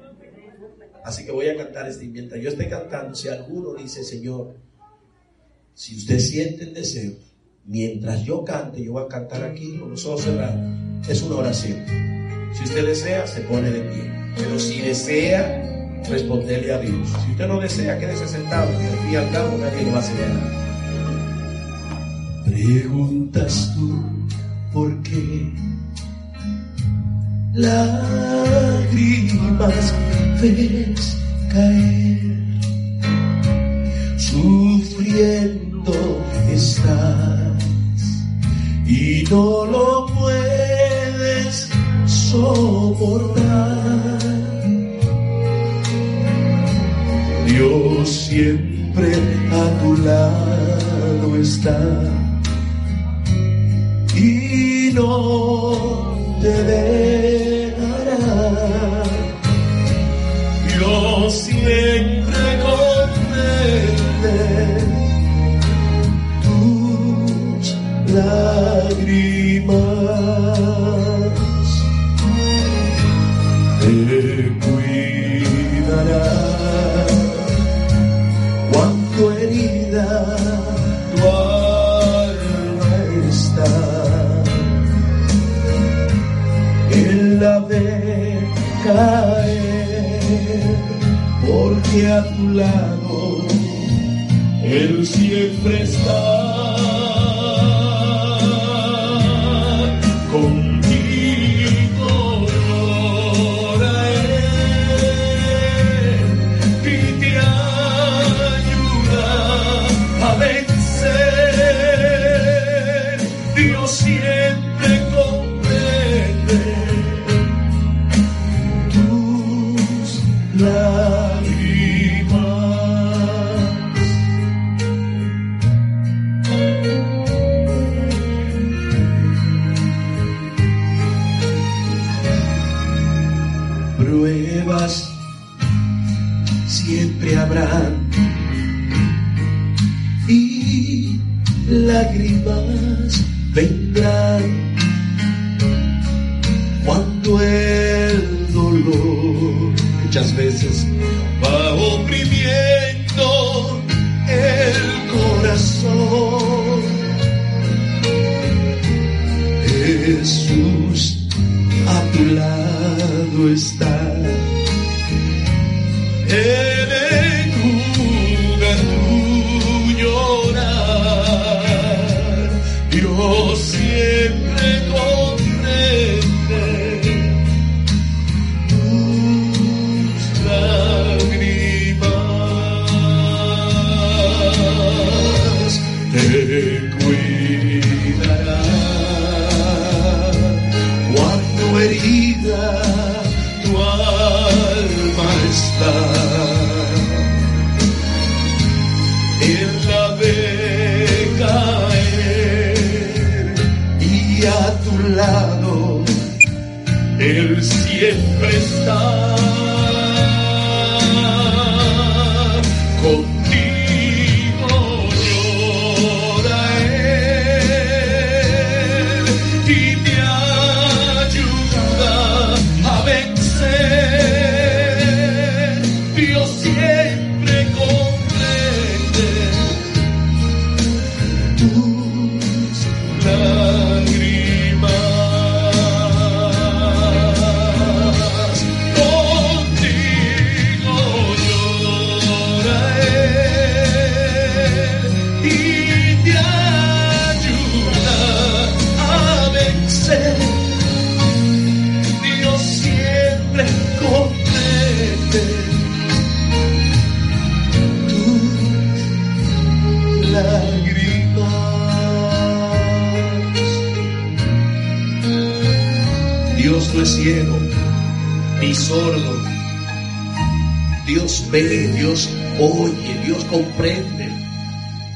Speaker 2: Así que voy a cantar este mientras yo esté cantando. Si alguno dice, Señor, si usted siente el deseo, mientras yo cante, yo voy a cantar aquí con los ojos cerrados. Es una oración. Si usted desea, se pone de pie. Pero si desea, responderle a Dios. Si usted no desea, quédese sentado. Al fin al cabo nadie lo va a hacer nada. Preguntas tú por qué lágrimas ves caer, sufriendo estás y no lo puedes soportar. Dios siempre a tu lado está y no te dejará. Dios siempre comprende tus lágrimas. Caer, porque a tu lado Él siempre está.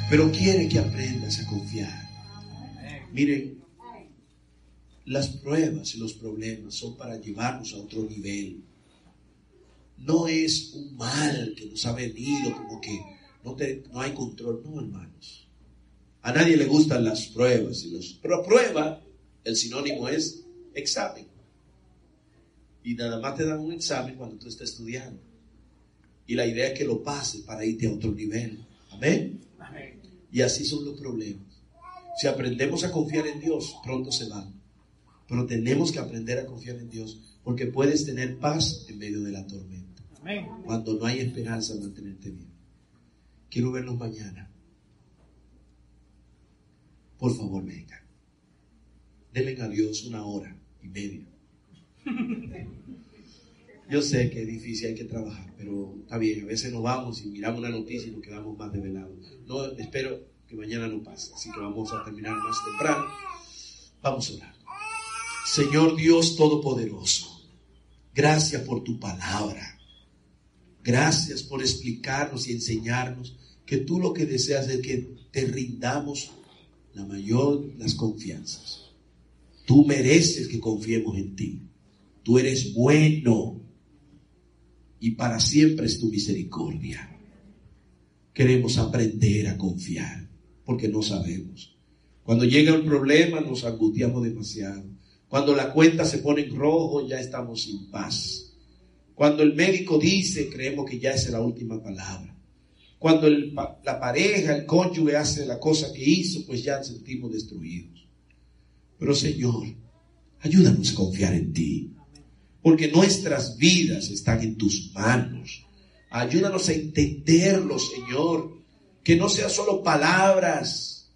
Speaker 2: Pero quiere que aprendas a confiar. Miren, las pruebas y los problemas son para llevarnos a otro nivel. No es un mal que nos ha venido como que no, te- no hay control. No, hermanos. A nadie le gustan las pruebas. Y los, pero prueba, el sinónimo es examen. Y nada más te dan un examen cuando tú estás estudiando. Y la idea es que lo pases para irte a otro nivel. Amén.
Speaker 4: Amén.
Speaker 2: Y así son los problemas. Si aprendemos a confiar en Dios, pronto se van. Pero tenemos que aprender a confiar en Dios Porque puedes tener paz en medio de la tormenta.
Speaker 4: Amén.
Speaker 2: Cuando no hay esperanza, mantenerte bien. Quiero verlos mañana. Por favor, vengan. Denle a Dios una hora y media. *laughs* Yo sé que es difícil, hay que trabajar, pero está bien. A veces nos vamos y miramos una noticia y nos quedamos más develados. No, espero que mañana no pase, así que vamos a terminar más temprano. Vamos a orar. Señor Dios Todopoderoso, gracias por tu palabra. Gracias por explicarnos y enseñarnos que tú lo que deseas es que te rindamos la mayor las confianzas. Tú mereces que confiemos en ti. Tú eres bueno y para siempre es tu misericordia. Queremos aprender a confiar porque no sabemos. Cuando llega un problema nos angustiamos demasiado. Cuando la cuenta se pone en rojo ya estamos sin paz. Cuando el médico dice creemos que ya es la última palabra. Cuando la pareja, el cónyuge hace la cosa que hizo, pues ya nos sentimos destruidos. Pero Señor, ayúdanos a confiar en ti, porque nuestras vidas están en tus manos. Ayúdanos a entenderlo, Señor, que no sea solo palabras,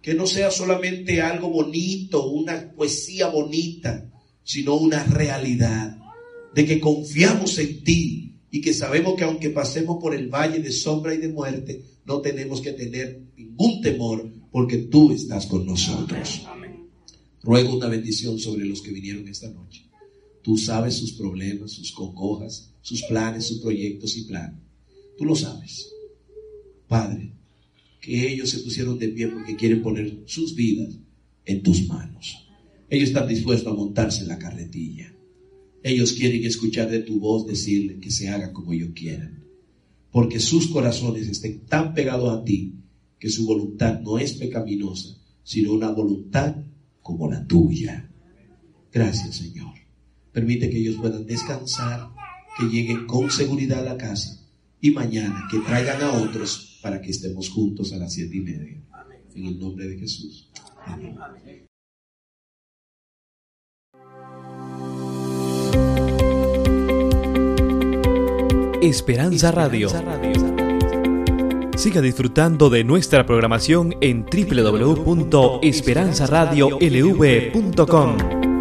Speaker 2: que no sea solamente algo bonito, una poesía bonita, sino una realidad de que confiamos en ti y que sabemos que aunque pasemos por el valle de sombra y de muerte, no tenemos que tener ningún temor porque tú estás con nosotros. Ruego una bendición sobre los que vinieron esta noche. Tú sabes sus problemas, sus congojas, sus planes, sus proyectos y planes. Tú lo sabes. Padre, que ellos se pusieron de pie porque quieren poner sus vidas en tus manos. Ellos están dispuestos a montarse en la carretilla. Ellos quieren escuchar de tu voz decirle que se haga como ellos quieran. Porque sus corazones estén tan pegados a ti que su voluntad no es pecaminosa, sino una voluntad como la tuya. Gracias, Señor. Permite que ellos puedan descansar, que lleguen con seguridad a la casa y mañana que traigan a otros para que estemos juntos a las siete y media. En el nombre de Jesús. Amén.
Speaker 6: Esperanza Radio. Siga disfrutando de nuestra programación en www.esperanzaradiolv.com.